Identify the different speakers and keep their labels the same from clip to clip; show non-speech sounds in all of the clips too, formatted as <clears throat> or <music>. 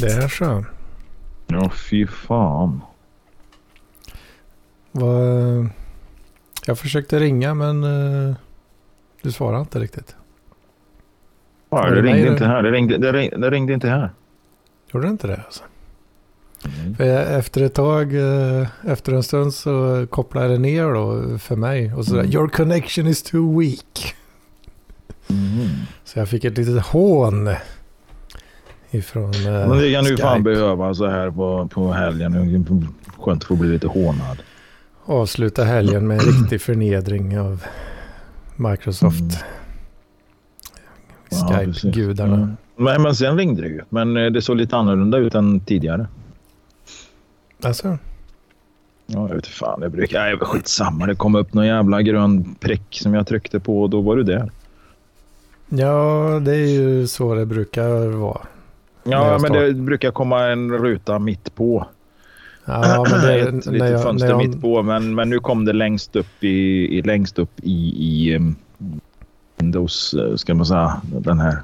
Speaker 1: Det är så.
Speaker 2: Ja, fy fan.
Speaker 1: Vad, jag försökte ringa men eh, du svarade inte riktigt.
Speaker 2: Ja, det ringde
Speaker 1: det?
Speaker 2: inte här. Det ringde, det, ringde, det ringde inte här.
Speaker 1: Gjorde det inte det alltså?
Speaker 2: Mm.
Speaker 1: För jag, efter ett tag, eh, efter en stund så kopplade det ner då för mig. Och så
Speaker 2: Mm.
Speaker 1: Your connection is too weak.
Speaker 2: Mm.
Speaker 1: Så jag fick ett litet hån. Ifrån eh,
Speaker 2: Men det kan du fan behöva så här på, på helgen. Skönt att få bli lite hånad.
Speaker 1: Avsluta helgen med en <clears throat> riktig förnedring av Microsoft.
Speaker 2: Mm. Ja.
Speaker 1: Skype-gudarna.
Speaker 2: Mm. Nej, men sen ringde det ju. Men eh, det såg lite annorlunda ut än tidigare.
Speaker 1: Alltså,
Speaker 2: Ja, jag vet fan. Det brukar... Nej, skitsamma. Det kom upp någon jävla grön prick som jag tryckte på och då var du där.
Speaker 1: ja, det är ju så det brukar vara.
Speaker 2: Ja, men det brukar komma en ruta mitt på.
Speaker 1: Ja, men det, <clears throat>
Speaker 2: Ett
Speaker 1: när
Speaker 2: litet
Speaker 1: jag,
Speaker 2: fönster
Speaker 1: jag,
Speaker 2: mitt på. Men, men nu kom det längst upp i, i, längst upp i, i um, Windows, eh, ska man säga, den här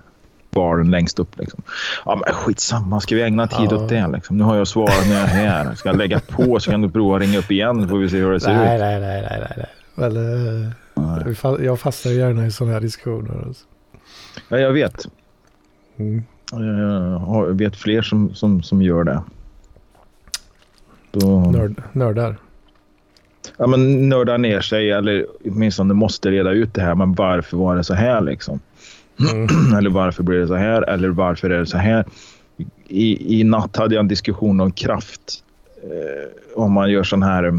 Speaker 2: baren längst upp. Liksom. Ja, men skitsamma, ska vi ägna tid
Speaker 1: Ja.
Speaker 2: åt det? Liksom? Nu har jag svarat när jag är här. Ska jag lägga på så kan du prova att ringa upp igen får vi se hur det ser
Speaker 1: Nej,
Speaker 2: ut.
Speaker 1: nej, nej, nej, nej. nej. Väl, eh,
Speaker 2: Nej.
Speaker 1: fa- jag fastnar gärna i sådana här diskussioner. Alltså.
Speaker 2: Ja, jag vet.
Speaker 1: Mm.
Speaker 2: Jag jag vet fler som, som, som gör det. Då,
Speaker 1: Nörd, nördar.
Speaker 2: ja, men nörda ner sig eller åtminstone måste reda ut det här. Men varför var det så här liksom?
Speaker 1: Mm. <clears throat>
Speaker 2: Eller varför blir det så här? Eller varför är det så här? I, i natt hade jag en diskussion om kraft. Eh, om man gör sån här... eh,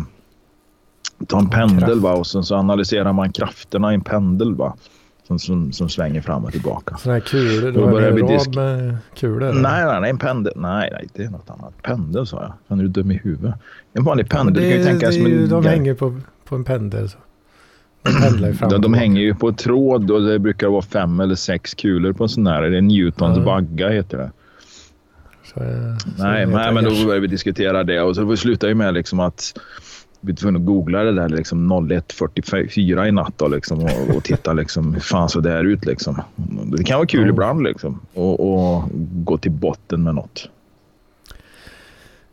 Speaker 2: Ta en pendel va? och sen så analyserar man krafterna i en pendel va? Som, som, som svänger fram och tillbaka.
Speaker 1: Sådana här kulor.
Speaker 2: Då
Speaker 1: Du har
Speaker 2: börjar
Speaker 1: en rad med kulor.
Speaker 2: Nej, nej, nej, en pendel. Nej, nej, det är något annat. Pendel sa jag. Fan, är du dum i huvudet? En vanlig pendel
Speaker 1: det,
Speaker 2: kan ju
Speaker 1: det,
Speaker 2: som en...
Speaker 1: de hänger på, på en pendel. Så. De
Speaker 2: de, hänger ju på tråd och det brukar vara fem eller sex kulor på en sån här. Det är Newtons
Speaker 1: Ja.
Speaker 2: vagga heter det.
Speaker 1: Så, eh, så
Speaker 2: Nej, nej men då började vi diskutera det och så slutade ju med liksom att vi var tvungna att googla det där liksom 01.44 i natt då, liksom, och, och titta liksom, hur fan så det här ut. Liksom. Det kan vara kul
Speaker 1: Ja.
Speaker 2: ibland liksom, och, och gå till botten med något.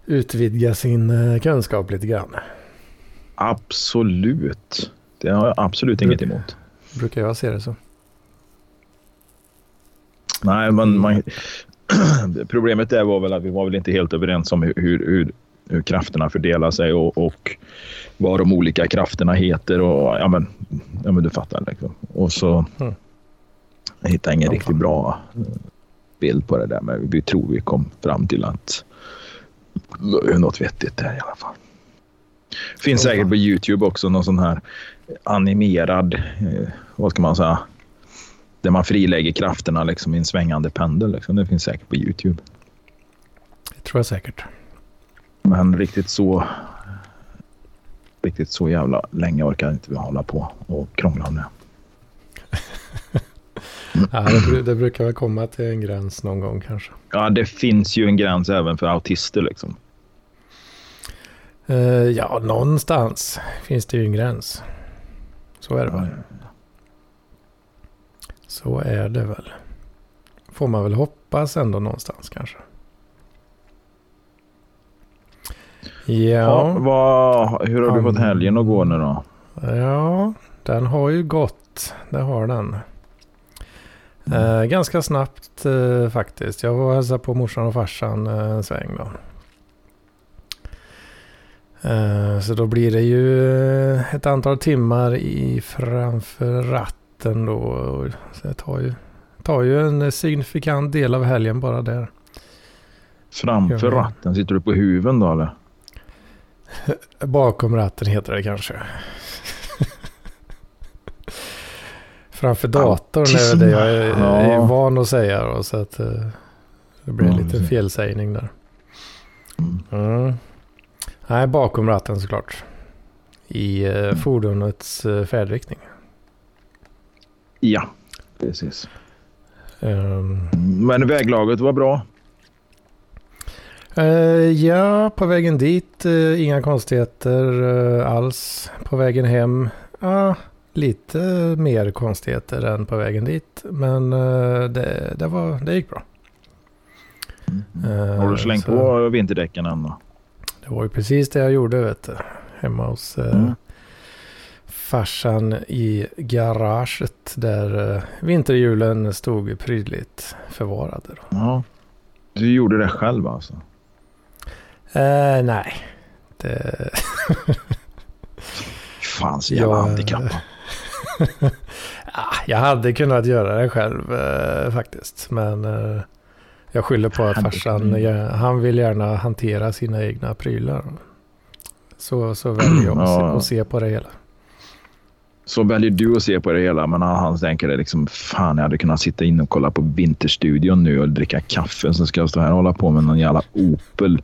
Speaker 1: Utvidga sin eh, kunskap lite grann.
Speaker 2: Absolut. Det har jag absolut inget emot.
Speaker 1: Brukar jag se det så.
Speaker 2: Nej, men man, <clears throat> problemet där var väl att vi var väl inte helt överens om hur, hur, hur, hur krafterna fördelar sig och, och vad de olika krafterna heter. Och, ja, men, ja, men du fattar. Liksom. Och så
Speaker 1: Mm.
Speaker 2: jag hittade ingen
Speaker 1: Ja,
Speaker 2: riktigt bra eh, bild på det där. Men vi tror vi kom fram till att något vettigt där i alla fall. Finns säkert på Youtube också någon sån här animerad, eh, vad ska man säga, där man frilägger krafterna liksom i en svängande pendel. Liksom. Det finns säkert på Youtube.
Speaker 1: Det tror jag säkert.
Speaker 2: Men riktigt så riktigt så jävla länge orkar inte vi hålla på och krångla om det. <laughs>
Speaker 1: Ja, det, det brukar väl komma till en gräns någon gång kanske.
Speaker 2: Ja, det finns ju en gräns även för autister liksom.
Speaker 1: Eh, ja, någonstans finns det ju en gräns. Så är det väl. Så är det väl. Får man väl hoppas ändå någonstans kanske.
Speaker 2: Ja,
Speaker 1: Ja,
Speaker 2: vad, hur har du fått helgen att gå nu då?
Speaker 1: ja den har ju gått. Det har den. Eh, ganska snabbt eh, faktiskt. Jag var och hälsade på morsan och farsan eh, en sväng då. Eh, så då blir det ju eh, ett antal timmar i framför ratten då. Och det tar ju, tar ju en signifikant del av helgen bara där.
Speaker 2: Framför ratten, sitter du på huven då eller? <laughs>
Speaker 1: Bakom ratten heter det kanske. <laughs> Framför datorn är det jag är,
Speaker 2: Ja.
Speaker 1: är van att säga. Då, så att eh, det blir en
Speaker 2: Ja,
Speaker 1: liten felsägning där.
Speaker 2: Mm.
Speaker 1: Mm. Nej, bakom ratten såklart. I
Speaker 2: Mm.
Speaker 1: eh, fordonets eh, färdriktning.
Speaker 2: Ja, precis.
Speaker 1: Ehm,
Speaker 2: Men väglaget var bra.
Speaker 1: Eh, ja, på vägen dit eh, inga konstigheter eh, alls. På vägen hem, ja, lite mer konstigheter än på vägen dit. Men det, det, var, det gick bra.
Speaker 2: Mm. Har du slängt så, på vinterdäcken än då?
Speaker 1: Det var ju precis det jag gjorde vet du. Hemma hos mm. farsan i garaget där uh, vinterhjulen stod prydligt förvarade. Då.
Speaker 2: Ja. Du gjorde det själv alltså?
Speaker 1: Uh, nej. Det...
Speaker 2: Fan så jävla jag... handikappad. <laughs>
Speaker 1: ja, jag hade kunnat göra det själv uh, faktiskt. Men uh, jag skyller på att farsan, han vill gärna hantera sina egna prylar. Så, så väljer jag ja. att se på det hela.
Speaker 2: Så väljer du att se på det hela, men han tänker det liksom, fan jag hade kunnat sitta inne och kolla på Vinterstudion nu och dricka kaffe. Så ska jag stå här och hålla på med någon jävla Opel.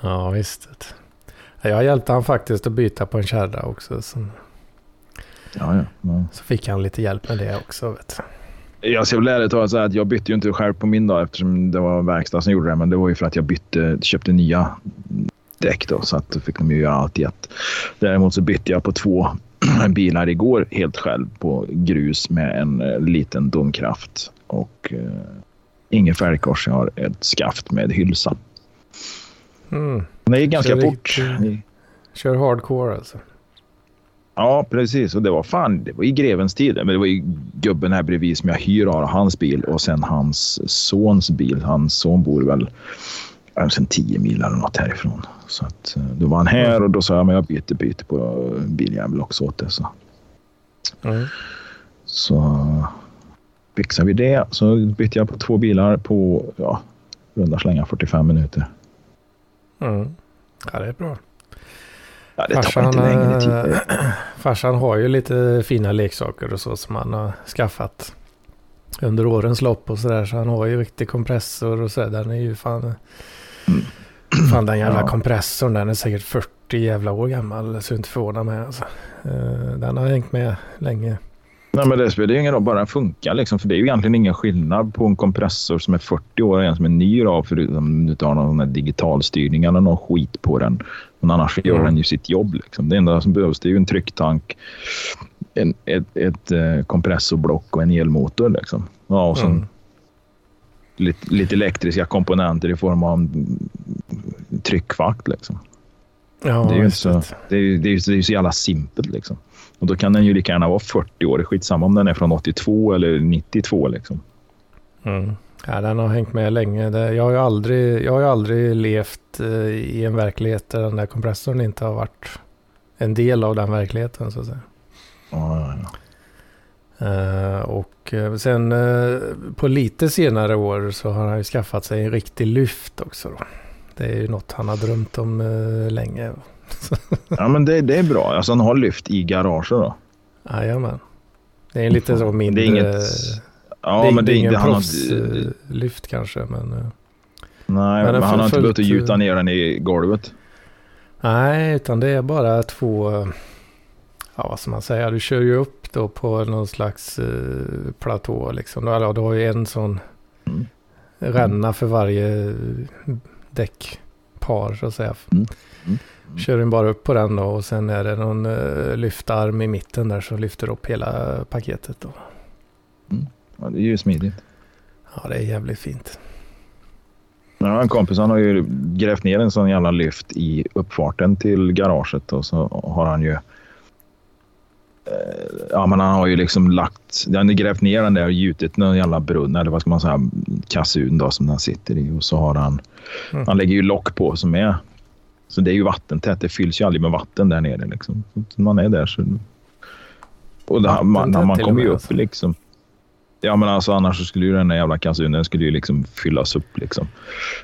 Speaker 1: Ja, visst. Jag hjälpte han faktiskt att byta på en kärra också. Så,
Speaker 2: ja, ja, ja.
Speaker 1: så fick han lite hjälp med det också. Vet du.
Speaker 2: Jag ska väl ärligt talat säga att jag bytte ju inte själv på min dag eftersom det var verkstad som gjorde det. Men det var ju för att jag bytte, köpte nya däck då, så att då fick de ju göra allt i ett. Däremot så bytte jag på två <clears throat> bilar igår helt själv på grus med en uh, liten domkraft och uh, ingen färgkors. Jag har ett skaft med hylsa. Mm. Det gick ganska kör fort.
Speaker 1: kör hardcore alltså?
Speaker 2: Ja, precis. Och det var fan, det var i grevens tid. Men det var ju gubben här bredvid som jag hyr har hans bil och sen hans sons bil. Hans son bor väl en tio mil eller något härifrån. Så att, eh, då var han här och då sa jag men jag byter, byter på biljävel också åt det. Så. Mm. så fixade vi det. Så bytte jag på två bilar på ja, runda slänga 45 minuter.
Speaker 1: Mm. Ja, det är bra.
Speaker 2: Ja, det farsan, tar inte längre tid. <clears throat>
Speaker 1: Farsan har ju lite fina leksaker och så som han har skaffat under årens lopp och sådär. Så han har ju riktig kompressor och sådär. Den är ju fan... Mm. Fan den jävla ja. kompressorn den är säkert 40 jävla år gammal. Så inte förvåna mig alltså. Eh, den har hängt med länge.
Speaker 2: Nej, men det spelar ju ingen roll, bara den funkar. Liksom, för det är ju egentligen ingen skillnad på en kompressor som är 40 år och en som är ny. Då, förutom du tar någon digitalstyrning eller någon skit på den. Men annars gör mm. den ju sitt jobb. Liksom. Det enda som behövs det är ju en trycktank, en, ett, ett eh, kompressorblock och en elmotor. Liksom. Ja, och sen mm. lite, lite, elektriska komponenter i form av tryckvakt. Liksom. Ja, det är ju så, det är, det, är, det är så jävla simpelt. Liksom. Och då kan den ju lika gärna vara 40 år. Skitsamma om den är från 82 eller 92 liksom.
Speaker 1: Mm. Ja, den har hängt med länge. Jag har ju aldrig, jag har ju aldrig levt eh, i en verklighet där den där kompressorn inte har varit en del av den verkligheten så att säga.
Speaker 2: Ja, ja, ja.
Speaker 1: Uh, och uh, sen på lite senare år så har han ju skaffat sig en riktig lyft också. Då. Det är ju något han har drömt om länge.
Speaker 2: Ja men det, det är bra. Alltså han har lyft i garaget då?
Speaker 1: Jajamän. Det är lite så mindre...
Speaker 2: Det är inget... Ja,
Speaker 1: det,
Speaker 2: men
Speaker 1: det är ingen proffslyft kanske men...
Speaker 2: Nej, men, men han har inte behövt gjuta ner den i golvet.
Speaker 1: Nej, utan det är bara två... Ja, vad ska man säga? Du kör ju upp då på någon slags uh, platå liksom. Du, du har ju en sån mm. ränna för varje däckpar så att säga. Mm. Mm. Kör den bara upp på den då och sen är det någon uh, lyftarm i mitten där som lyfter upp hela paketet då.
Speaker 2: Mm. Ja, det är ju smidigt.
Speaker 1: Ja, det är jävligt fint.
Speaker 2: Ja, en kompis han har ju grävt ner en sån jävla lyft i uppfarten till garaget och så har han ju eh, Ja, men han har ju liksom lagt, han har grävt ner den där och gjutit någon jävla brunn eller vad ska man säga, kassun då som den sitter i och så har han, mm. han lägger ju lock på som är, så det är ju vattentätt. Det fylls ju aldrig med vatten där nere liksom. Man är där så. Och det, man, man kommer ju upp alltså. liksom. Ja, men alltså annars skulle ju den där jävla kasunen skulle ju liksom fyllas upp liksom.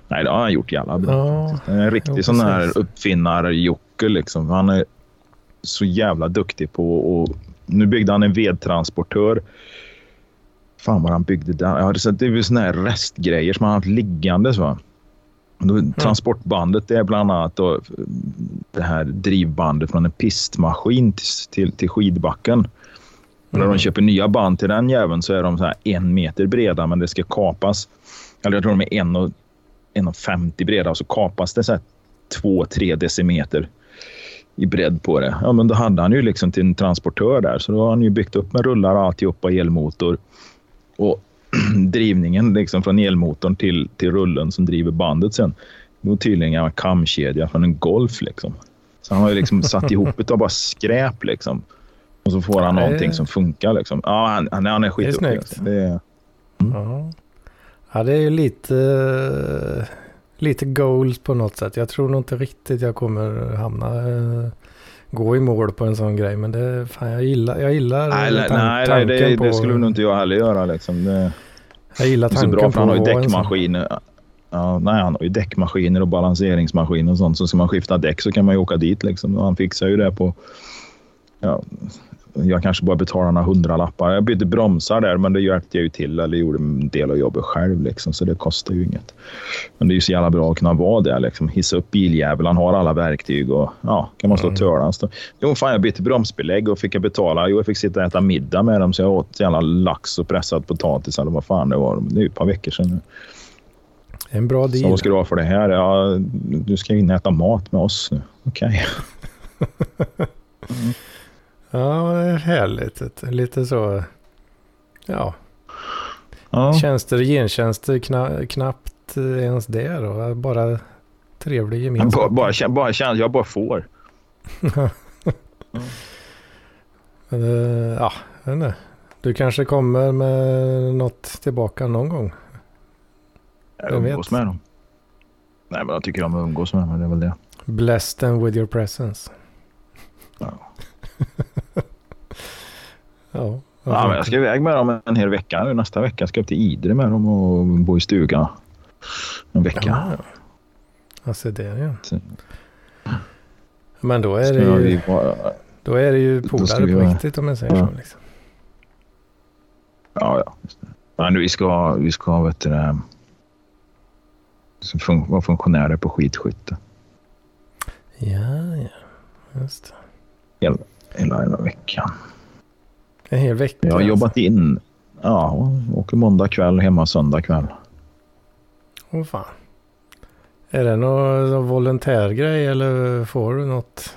Speaker 2: Nej, det har han gjort jävla bra. Ja, en riktig ja, sån här uppfinnar-Jocke liksom. Han är så jävla duktig på och nu byggde han en vedtransportör. Fan vad han byggde där. Ja, det är väl såna här restgrejer som han har haft liggandes. Va? Mm. Transportbandet är bland annat då, det här drivbandet från en pistmaskin till, till, till skidbacken. Och när de köper nya band till den jäveln så är de så här en meter breda, men det ska kapas. Eller jag tror de är en och, en och 50 breda och så kapas det så här två, tre decimeter i bredd på det. Ja, men då hade han ju liksom till en transportör där, så då har han ju byggt upp med rullar och alltihopa, elmotor. Och <clears throat> drivningen liksom från elmotorn till, till rullen som driver bandet sen. Det var tydligen en kamkedja från en Golf. Liksom. Så han har ju liksom satt ihop det av bara skräp. Liksom. Och så får han någonting som funkar. Liksom. Ja, han, han, han är skitduktig.
Speaker 1: Det är snyggt. Det är, mm. Ja, det är ju lite, lite goals på något sätt. Jag tror nog inte riktigt jag kommer hamna, gå i mål på en sån grej. Men det, fan, jag gillar, jag gillar
Speaker 2: nej, tan nej, tanken det, på... det skulle nog inte jag heller göra. Liksom. Det,
Speaker 1: jag gillar tanken.
Speaker 2: Det är så bra för han har ju däckmaskiner. Ja, nej, han har ju däckmaskiner och balanseringsmaskiner och sånt. Så ska man skifta däck så kan man ju åka dit liksom. Och han fixar ju det på ja, jag kanske bara betalade några hundralappar. Jag bytte bromsar där, men det hjälpte jag ju till eller gjorde en del av jobbet själv. Liksom, så det kostar ju inget. Men det är ju så jävla bra att kunna vara där. Liksom. Hissa upp biljäveln, han har alla verktyg och ja, kan man stå och töla Jo, fan, jag bytte bromsbelägg och fick jag betala. Jo, jag fick sitta och äta middag med dem så jag åt jävla lax och pressad potatis eller vad fan det var. Det är ju ett par veckor sedan nu.
Speaker 1: En bra deal. Så
Speaker 2: vad ska du ha för det här? Ja, du ska in och äta mat med oss nu. Okej. Okay. <laughs>
Speaker 1: mm. Ja, det är härligt. Lite så, ja. ja. Tjänster och gentjänster kna, knappt ens det då. Bara trevlig gemenskap.
Speaker 2: Bara, bara, bara känns, jag bara får. mm. <laughs>
Speaker 1: Men, eh, ja, jag vet inte. Du kanske kommer med något tillbaka någon gång?
Speaker 2: Jag umgås med dem. Nej, men jag tycker om att umgås med dem. Det är väl det.
Speaker 1: Bless them with your presence. Ja. <laughs>
Speaker 2: ja. Ja, men jag ska iväg med dem en hel vecka nu. Nästa vecka ska jag upp till Idre med dem och bo i stugan en vecka. Ja, ja.
Speaker 1: Alltså det ja. Så. Men då är det ju, då är det ju polare på riktigt om jag säger ja. så. Liksom.
Speaker 2: Ja, ja. Men vi ska, vi ska vet du, vara funktionärer på skidskytte.
Speaker 1: Ja, ja. Just
Speaker 2: det. Hela, hela, hela veckan.
Speaker 1: En hel vecka?
Speaker 2: Jag har alltså. jobbat in. Ja, åker måndag kväll, hemma söndag kväll.
Speaker 1: Åh oh, fan. Är det någon, någon volontärgrej eller får du något?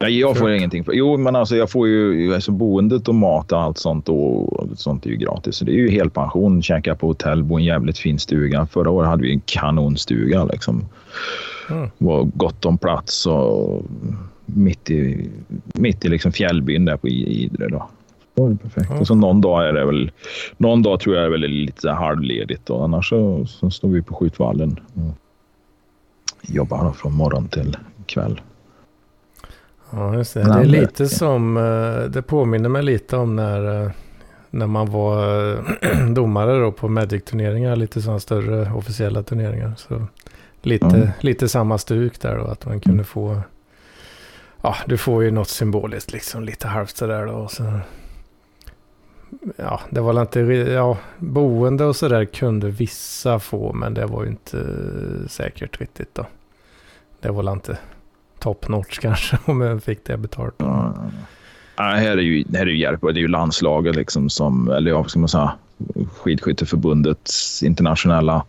Speaker 2: Nej, jag får ingenting. Jo, men alltså jag får ju alltså boendet och mat och allt sånt och sånt är ju gratis. Så det är ju helpension. Käka på hotell, bo i en jävligt fin stuga. Förra året hade vi en kanonstuga liksom. Mm. var gott om plats och mitt i, mitt i liksom fjällbyn där på Idre. Då. Det var perfekt. Mm. Och så någon dag är det väl, någon dag tror jag är väl lite halvledigt och annars så, så står vi på skjutvallen och jobbar då från morgon till kväll.
Speaker 1: Ja, just det. Det är lite som, eh, det påminner mig lite om när, eh, när man var eh, <clears throat> domare då på Magic-turneringar, lite sådana större officiella turneringar. Så lite, mm. lite samma stuk där då, att man kunde få ja, du får ju något symboliskt liksom, lite halvt sådär då. Och sen, ja, det var inte, ja, boende och sådär kunde vissa få, men det var ju inte säkert riktigt då. Det var inte top notch <laughs> kanske, om jag fick det betalt. Ja,
Speaker 2: ja, här är ju, här är ju hjälp, det är ju landslaget liksom som, eller ja, ska man säga, skidskytteförbundets internationella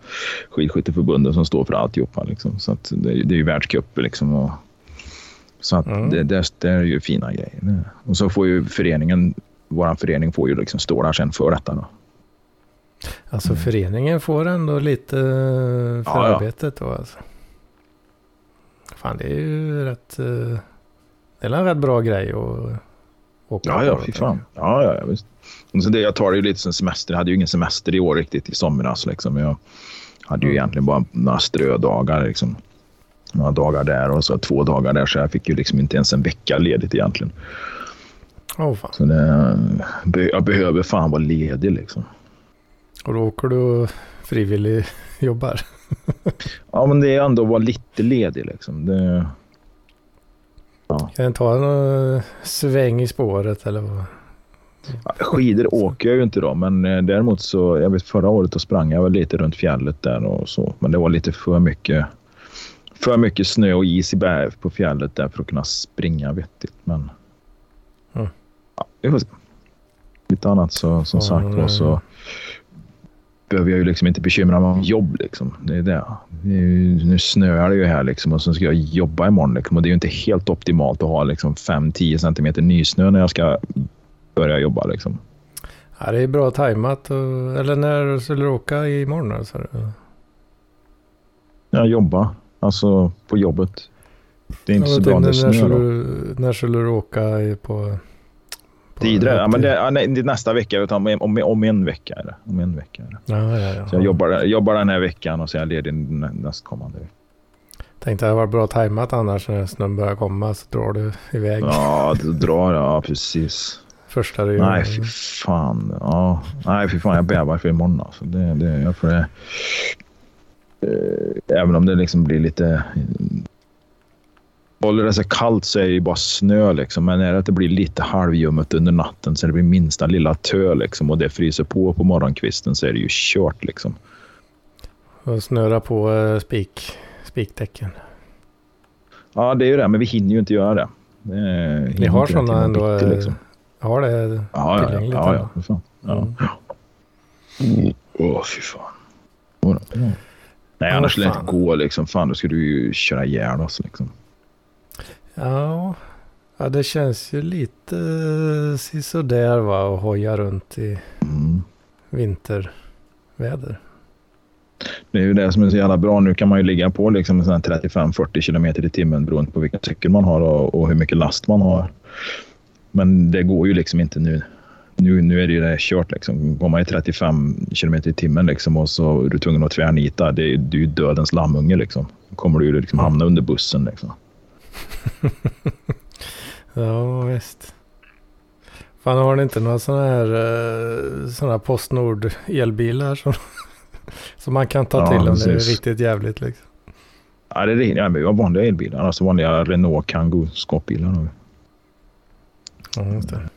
Speaker 2: skidskytteförbundet som står för alltihopa. Liksom. Så att det, det är ju världscup liksom. Och så att mm. det, det, det, är ju fina grejer. Och så får ju föreningen, vår förening får ju liksom stå där sen för detta. Då.
Speaker 1: Alltså mm. föreningen får ändå lite förarbetet ja, ja. då alltså. Fan det är ju rätt, eh, det är en rätt bra grej att
Speaker 2: åka Ja, ja, fy fan. Ja, ja, ja visst. Och så det, jag tar det ju lite som semester. Jag hade ju ingen semester i år riktigt i somras. Liksom. Jag hade ju mm. egentligen bara några strödagar. Liksom några dagar där och så två dagar där. Så jag fick ju liksom inte ens en vecka ledigt egentligen.
Speaker 1: Oh, fan.
Speaker 2: Så det, jag behöver fan vara ledig liksom.
Speaker 1: Och då åker du frivillig jobbar? <laughs>
Speaker 2: ja, men det är ändå att vara lite ledig liksom. Det,
Speaker 1: ja. Kan jag ta en sväng i spåret eller vad?
Speaker 2: skidor åker jag ju inte då, men eh, däremot så, jag vet förra året då sprang jag väl lite runt fjället där och så. Men det var lite för mycket för mycket snö och is i berg på fjället där för att kunna springa vettigt. Men mm. ja, vi får se. Lite annat så, som sagt var så behöver jag ju liksom inte bekymra mig om jobb. Liksom. Det är det. ju, nu snöar det ju här liksom, och så ska jag jobba imorgon. Liksom, och det är ju inte helt optimalt att ha liksom, 5-10 centimeter nysnö när jag ska börja jobba. Liksom.
Speaker 1: Ja, det är bra tajmat. Eller när skulle du åka imorgon? Alltså?
Speaker 2: Jag jobbar, alltså på jobbet. Det är inte
Speaker 1: Ja,
Speaker 2: så bra när
Speaker 1: tänkte,
Speaker 2: det
Speaker 1: när,
Speaker 2: snöar.
Speaker 1: skulle du, när skulle du åka på... på
Speaker 2: Tidre? Ja, men det, ja, nej, det är nästa vecka, utan om, om, om en vecka är det. Om en vecka är det.
Speaker 1: Ja, ja, ja.
Speaker 2: Så jag jobbar, jobbar den här veckan och så är jag ledig nä- nästkommande vecka.
Speaker 1: Tänkte det varit bra tajmat annars när snön börjar komma så drar du iväg
Speaker 2: Ja, då drar. Ja, precis.
Speaker 1: första du gör.
Speaker 2: Nej, fy fan. Ja, nej, fy fan. Jag bävar för imorgon. Alltså. Det, det, jag får det. Eh, Även om det liksom blir lite... Håller det sig kallt så är det ju bara snö liksom. Men är det att det blir lite halvljummet under natten så det blir minsta lilla tö liksom och det fryser på på morgonkvisten så är det ju kört liksom.
Speaker 1: Och snöra på eh, spik, spikdäcken.
Speaker 2: Ja, det är ju det. Men vi hinner ju inte göra det.
Speaker 1: Ni har sådana ändå?
Speaker 2: bitti,
Speaker 1: eh,
Speaker 2: liksom.
Speaker 1: Har det
Speaker 2: Ja, ja, ja.
Speaker 1: tillgängligt
Speaker 2: ja, ja, fan. Ja.
Speaker 1: Mm.
Speaker 2: Åh, fy fan. Jodå. Nej, annars skulle det inte gå liksom. Fan, då skulle du ju köra ihjäl oss liksom.
Speaker 1: Ja. ja, det känns ju lite eh, sisådär va att hoja runt i
Speaker 2: Mm.
Speaker 1: vinterväder.
Speaker 2: Det är ju det som är så jävla bra. Nu kan man ju ligga på liksom 35-40 kilometer i timmen beroende på vilken cykel man har och, och hur mycket last man har. Men det går ju liksom inte nu. Nu, nu är det ju det kört. Liksom. Går man i 35 kilometer i timmen liksom, och så är du tvungen att tvärnita. Det är, ju dödens lammunge. Liksom. Då kommer du ju liksom hamna under bussen. Liksom. <laughs>
Speaker 1: Ja, visst. Fan, har ni inte några sådana här, eh, såna här Postnord elbilar som, <laughs> som man kan ta
Speaker 2: Ja,
Speaker 1: till om det är riktigt jävligt liksom?
Speaker 2: Ja, det är ja, vi har vanliga elbilar. Alltså vanliga Renault Kangoo skåpbilar.
Speaker 1: Ja, just det.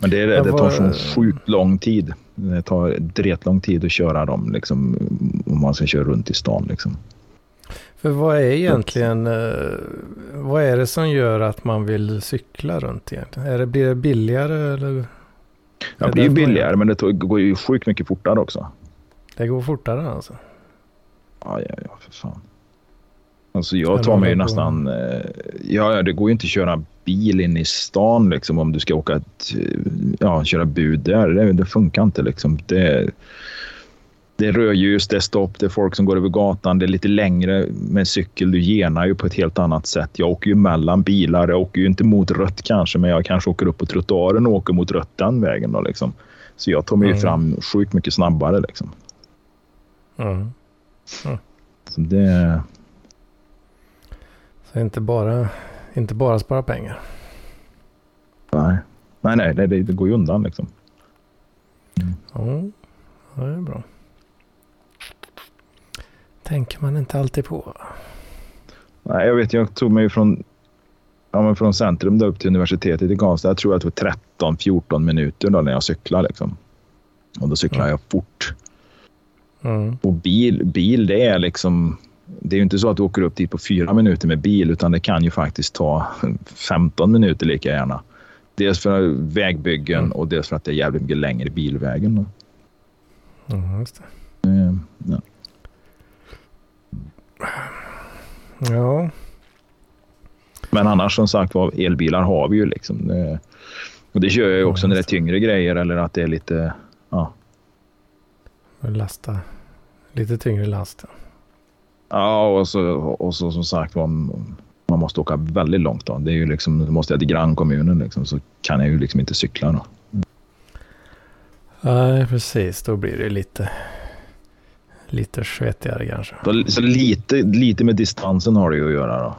Speaker 2: Men det, är, det tar så sjukt lång tid. Det tar dretlång tid att köra dem liksom, om man ska köra runt i stan. Liksom.
Speaker 1: För vad är egentligen, eh, vad är det som gör att man vill cykla runt egentligen? Är det, blir det billigare eller?
Speaker 2: Ja,
Speaker 1: Det
Speaker 2: blir ju billigare, men det går ju sjukt mycket fortare också.
Speaker 1: Det går fortare alltså?
Speaker 2: Ja, ja, ja, för fan. Alltså jag tar mig nästan... eh, Ja, det går ju inte att köra bil in i stan liksom om du ska åka ett, ja, köra bud där. Det, det funkar inte liksom. Det, det är rödljus, det är stopp, det är folk som går över gatan. Det är lite längre med cykel. Du genar ju på ett helt annat sätt. Jag åker ju mellan bilar. Jag åker ju inte mot rött kanske, men jag kanske åker upp på trottoaren och åker mot rött den vägen. Då, liksom. Så jag tar mig
Speaker 1: Mm.
Speaker 2: fram sjukt mycket snabbare. Liksom.
Speaker 1: Mm.
Speaker 2: Så det,
Speaker 1: Så inte bara, inte bara spara pengar.
Speaker 2: Nej, nej, nej det, det, går ju undan liksom.
Speaker 1: Ja, ja, det är bra. Tänker man inte alltid på.
Speaker 2: Nej, jag vet, jag tog mig från, ja, men från centrum där upp till universitetet i Karlstad. Jag tror att det var 13-14 minuter då när jag cyklade. Liksom. Och då cyklar
Speaker 1: Ja.
Speaker 2: jag fort.
Speaker 1: Mm.
Speaker 2: Och bil, bil, det är liksom... Det är ju inte så att du åker upp dit på fyra minuter med bil, utan det kan ju faktiskt ta 15 minuter lika gärna. Dels för vägbyggen
Speaker 1: Mm.
Speaker 2: och dels för att det är jävligt mycket längre bilvägen. Då.
Speaker 1: Ja, just det.
Speaker 2: Eh, Ja.
Speaker 1: Ja,
Speaker 2: Men annars som sagt var, elbilar har vi ju liksom. Det, och det kör jag ju också när det är tyngre grejer eller att det är lite... Ja,
Speaker 1: lasta lite tyngre last.
Speaker 2: Ja och, så, och så som sagt var, man måste åka väldigt långt då. Det är ju liksom, måste jag till grannkommunen liksom, så kan jag ju liksom inte cykla då.
Speaker 1: Nej, precis. Då blir det lite, lite svetigare kanske.
Speaker 2: Så, lite, lite med distansen har det ju att göra då.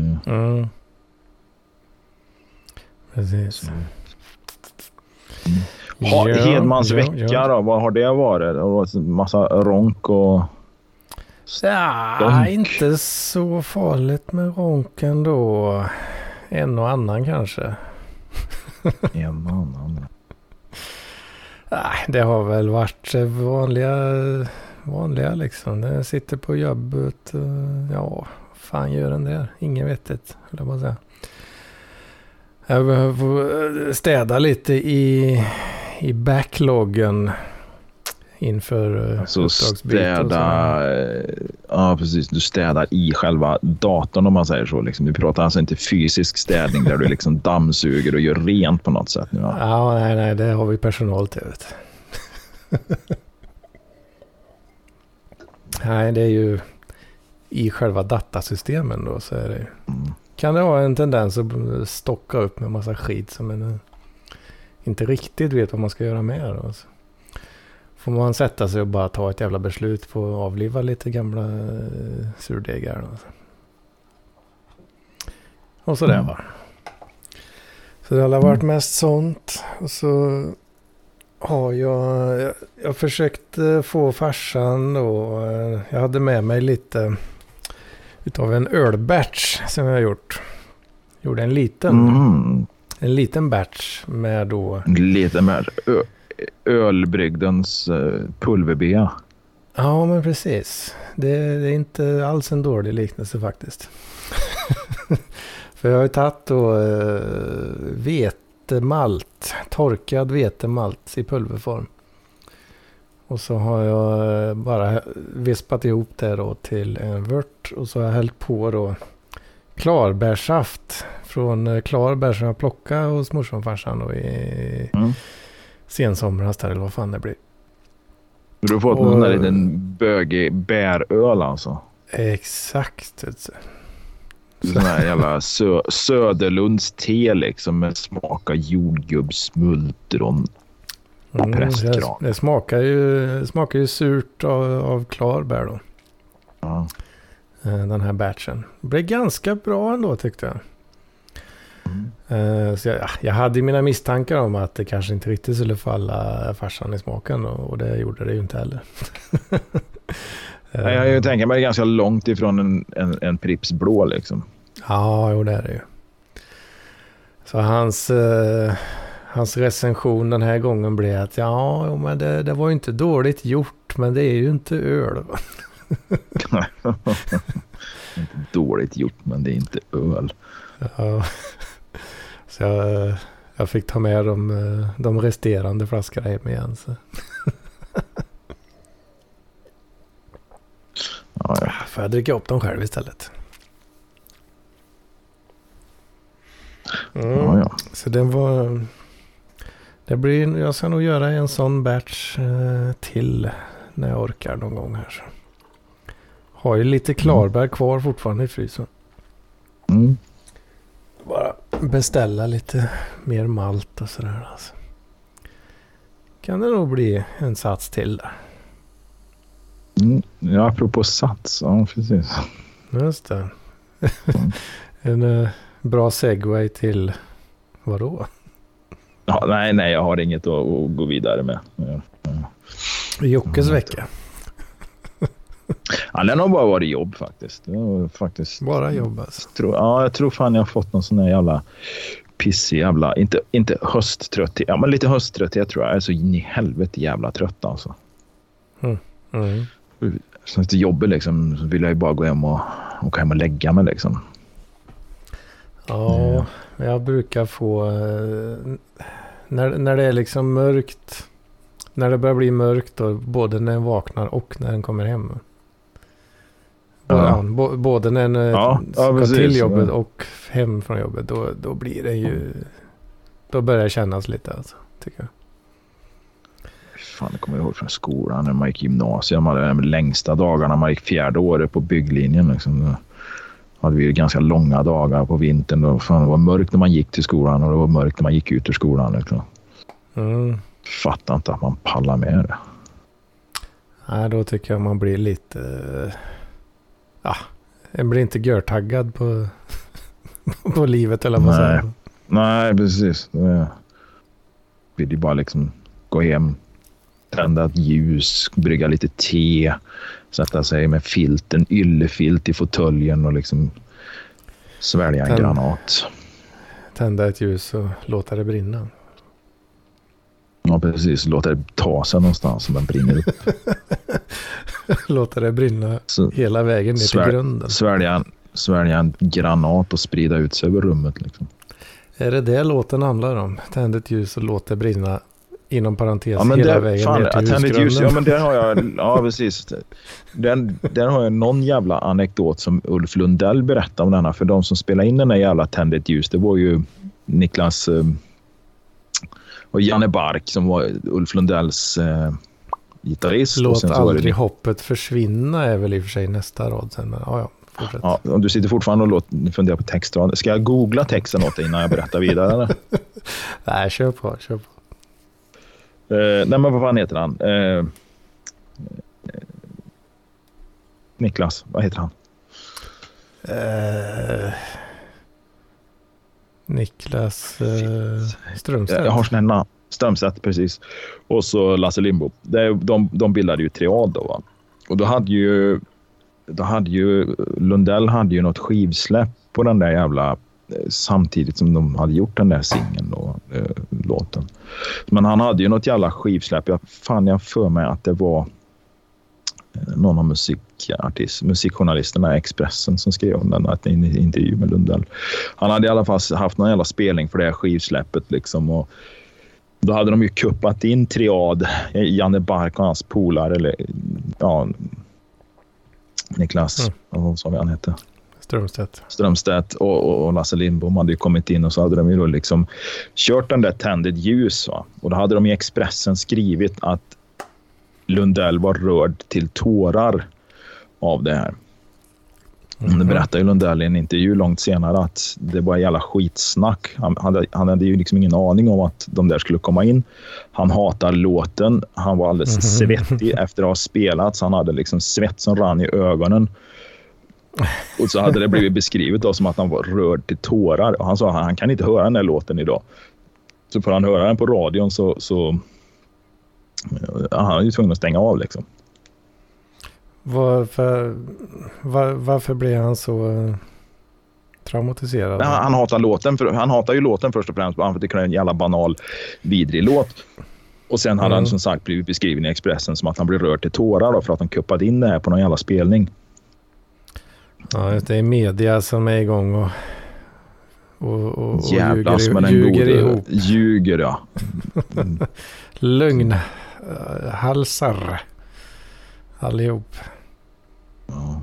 Speaker 2: Mm.
Speaker 1: Mm. Precis.
Speaker 2: Ha,
Speaker 1: Ja,
Speaker 2: Hedmans
Speaker 1: ja,
Speaker 2: vecka
Speaker 1: ja.
Speaker 2: då, vad har det varit? Det massa ronk och...
Speaker 1: Ja,
Speaker 2: Ronk.
Speaker 1: inte så farligt med ronken då. En och annan kanske. <laughs>
Speaker 2: En och annan.
Speaker 1: Nej, det har väl varit eh, vanliga, vanliga liksom. Det sitter på jobbet. eh, Ja, fan gör den där? Ingen vettigt, höll jag på att säga. Jag behöver städa lite i, i backloggen inför eh,
Speaker 2: Så
Speaker 1: uppdragsbyte
Speaker 2: städa... Ja, precis. Du städar i själva datorn om man säger så. Liksom. Du pratar alltså inte fysisk städning där du liksom dammsuger och gör rent på något sätt. Nu, va?
Speaker 1: Ja, nej, nej, det har vi personal till. <laughs> Nej, det är ju i själva datasystemen då så är det
Speaker 2: Mm.
Speaker 1: kan det ha en tendens att stocka upp med massa skit som man inte riktigt vet vad man ska göra med. Då. Så får man sätta sig och bara ta ett jävla beslut på att avliva lite gamla eh, surdegar. Och sådär
Speaker 2: Mm.
Speaker 1: va. Så det har varit mest sånt. Och så har jag, jag, jag försökte få farsan då. eh, Jag hade med mig lite utav en ölbatch som jag gjort. Gjorde en liten,
Speaker 2: Mm.
Speaker 1: en liten batch med då.
Speaker 2: Lite mer ö- ölbrygdens uh, pulverbea.
Speaker 1: Ja men precis. Det, det är inte alls en dålig liknelse faktiskt. <laughs> För jag har ju tagit då eh, vetemalt, torkad vetemalt i pulverform. Och så har jag eh, bara vispat ihop det då till en vört. Och så har jag hällt på då klarbärsaft från eh, klarbär som jag plockade hos morsan och farsan då i
Speaker 2: Mm.
Speaker 1: Sensomras där eller vad fan det blir.
Speaker 2: Du har fått
Speaker 1: Och-
Speaker 2: någon där liten bögig bäröl alltså.
Speaker 1: Exakt.
Speaker 2: Sån här jävla sö Söderlunds te liksom med smak av jordgubbsmultron.
Speaker 1: Mm,
Speaker 2: prästgran.
Speaker 1: det, det smakar ju, smakar ju surt av, av klarbär då.
Speaker 2: Ja.
Speaker 1: eh, Den här batchen. Det blev ganska bra ändå tyckte jag.
Speaker 2: Mm.
Speaker 1: Eh, Så jag, ja, jag hade mina misstankar om att det kanske inte riktigt skulle falla farsan i smaken. Och, det gjorde det ju inte heller. <laughs>
Speaker 2: Jag, jag tänker mig ganska långt ifrån en, en, en Pripps blå liksom.
Speaker 1: Ja, jo det är det ju. Så hans, eh, hans recension den här gången blev att ja, jo, men det, det var ju inte dåligt gjort, men det är ju inte öl. va?" <laughs>
Speaker 2: inte dåligt gjort, men det är inte öl.
Speaker 1: Ja. Så jag, jag fick ta med de, eh, de resterande flaskorna hem igen. Så. <laughs>
Speaker 2: Ja, ja.
Speaker 1: Får jag dricka upp dem själv istället. Mm.
Speaker 2: Ja, ja.
Speaker 1: Så den var... Det blir, jag ska nog göra en sån batch eh, till när jag orkar någon gång här. Har ju lite klarbär kvar fortfarande i frysen.
Speaker 2: Mm.
Speaker 1: Bara beställa lite mer malt och sådär. Alltså. Kan det nog bli en sats till där.
Speaker 2: Mm. Ja, apropå sats. Ja, precis.
Speaker 1: Just det. <laughs> en eh, bra segway till vadå?
Speaker 2: Ja, nej, nej, jag har inget att, att gå vidare med. Ja.
Speaker 1: Jockes
Speaker 2: Mm.
Speaker 1: vecka.
Speaker 2: Ja, den har bara varit jobb faktiskt. Faktiskt
Speaker 1: Bara jobb alltså.
Speaker 2: Tror, ja, jag tror fan jag har fått någon sån här jävla pissig jävla, inte, inte hösttrötthet, ja men lite hösttrötthet tror jag. Jag är så in i helvete jävla trött alltså.
Speaker 1: Mm.
Speaker 2: Så efter jobbet liksom så vill jag ju bara gå hem och åka hem och lägga mig liksom.
Speaker 1: Ja, jag brukar få... eh, När, när det är liksom mörkt. När det börjar bli mörkt då, både när en vaknar och när en kommer hem.
Speaker 2: Ja.
Speaker 1: Ja. Både när en eh,
Speaker 2: Ja, ja,
Speaker 1: ska
Speaker 2: precis.
Speaker 1: till jobbet
Speaker 2: Ja.
Speaker 1: och hem från jobbet. Då, då blir det ju... Då börjar det kännas lite alltså, tycker jag.
Speaker 2: Fan, jag kommer ihåg från skolan när man gick gymnasiet. Man hade de längsta dagarna. Man gick fjärde året på bygglinjen. Liksom. Då hade vi ganska långa dagar på vintern. Då, fan, det var mörkt när man gick till skolan och det var mörkt när man gick ut ur skolan. Liksom.
Speaker 1: Mm.
Speaker 2: Fattar inte att man pallar med det.
Speaker 1: Nej, då tycker jag man blir lite... Ja, en blir inte görtaggad på, <laughs> på livet eller vad
Speaker 2: Nej. Nej, precis. Det vill ju bara liksom gå hem, tända ett ljus, brygga lite te, sätta sig med filt, en yllefilt i fåtöljen och liksom svälja en
Speaker 1: Tänd-
Speaker 2: granat.
Speaker 1: Tända ett ljus och låta det brinna.
Speaker 2: Ja, precis. Låta det ta sig någonstans så den brinner upp. <laughs> <laughs>
Speaker 1: låta det brinna
Speaker 2: Så
Speaker 1: hela vägen ner till grunden.
Speaker 2: svälja, en- svälja en granat och sprida ut sig över rummet. Liksom.
Speaker 1: Är det det låten handlar om? Tänd ett ljus och låt det brinna Inom parentes
Speaker 2: Ja,
Speaker 1: hela
Speaker 2: där,
Speaker 1: vägen
Speaker 2: fan,
Speaker 1: ner till
Speaker 2: Attended ljus, ja
Speaker 1: husgrunden.
Speaker 2: men där har jag, ja precis. Den, där har jag någon jävla anekdot som Ulf Lundell berättade om denna. För de som spelade in den där jävla Attended ljus, det var ju Niklas eh, och Janne Bark som var Ulf Lundells eh, gitarrist.
Speaker 1: Låt
Speaker 2: var det
Speaker 1: aldrig hoppet försvinna är väl i och för sig nästa rad sen. Men, ja, ja, fortsätt.
Speaker 2: Ja, om du sitter fortfarande och låter, funderar på textraden. Ska jag googla texten åt dig innan jag berättar vidare? <laughs>
Speaker 1: Nej, kör på. Kör på.
Speaker 2: Eh, nej, men vad fan heter han? Eh, Niklas, vad heter han?
Speaker 1: Eh, Niklas eh, Strömstedt.
Speaker 2: Jag har sån här namn. Strömstedt, precis. Och så Lasse Lindbom. De, de bildade ju Triad då. Va? Och då hade ju, då hade ju Lundell hade ju något skivsläpp på den där jävla eh, samtidigt som de hade gjort den där singeln och eh, låten. Men han hade ju något jävla skivsläpp. Jag fan jag för mig att det var eh, någon av musikartist, musikjournalisterna i Expressen som skrev om den att en intervju med Lundell. Han hade i alla fall haft någon jävla spelning för det här skivsläppet liksom och då hade de ju kuppat in Triad, Janne Bark och hans polare, eller ja, Niklas,
Speaker 1: Mm.
Speaker 2: vad sa vi han hette?
Speaker 1: Strömstedt.
Speaker 2: Strömstedt och, och, och Lasse Lindbom hade ju kommit in och så hade de ju då liksom kört den där Tänded ljus. Va? Och då hade de i Expressen skrivit att Lundell var rörd till tårar av det här.
Speaker 1: Mhm.
Speaker 2: Det berättade ju Lundell i en intervju långt senare att det var jävla skitsnack. Han hade, han hade ju liksom ingen aning om att de där skulle komma in. Han hatar låten. Han var alldeles
Speaker 1: Mhm.
Speaker 2: svettig efter att ha spelat. Så han hade liksom svett som rann i ögonen. Och så hade det blivit beskrivet då som att han var rörd till tårar. Och han sa att han kan inte höra den där låten idag. Så får han höra den på radion så... så ja, han är ju tvungen att stänga av liksom.
Speaker 1: Varför, var, varför blev han så eh, traumatiserad?
Speaker 2: Men Han, han, hatar låten för, han hatar ju låten först och främst. Han tycker det är en jävla banal, vidrig låt. Och sen hade han
Speaker 1: Mm.
Speaker 2: som sagt blivit beskriven i Expressen som att han blev rörd till tårar då, för att han kuppade in det här på någon jävla spelning.
Speaker 1: Ja, det är media som är igång och, och, och, och
Speaker 2: Jävlas
Speaker 1: ljuger,
Speaker 2: med den
Speaker 1: ljuger
Speaker 2: gode...
Speaker 1: ihop.
Speaker 2: Ljuger ja. <laughs> Mm.
Speaker 1: Lögn. eh, halsar. Allihop.
Speaker 2: Ja.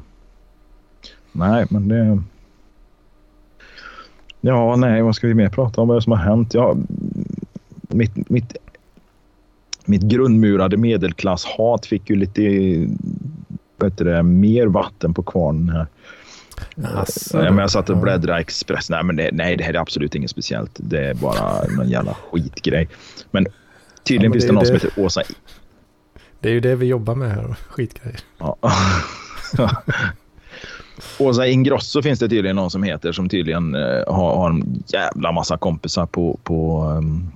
Speaker 2: Nej, men det... Ja, nej, vad ska vi mer prata om? Vad är det som har hänt? Ja, mitt, mitt, mitt grundmurade medelklasshat fick ju lite vet det, mer vatten på kvarnen här.
Speaker 1: Asså.
Speaker 2: ja, men jag satt och bläddrade i Express. Nej, men det, nej, det här är absolut inget speciellt. Det är bara någon jävla skitgrej. Men tydligen
Speaker 1: Ja, men
Speaker 2: finns
Speaker 1: det
Speaker 2: det någon som
Speaker 1: det.
Speaker 2: heter Åsa
Speaker 1: Det är ju det vi jobbar med här. Skitgrejer.
Speaker 2: Ja. <laughs> Åsa Ingrosso finns det tydligen någon som heter som tydligen eh, har, har en jävla massa kompisar på, på um,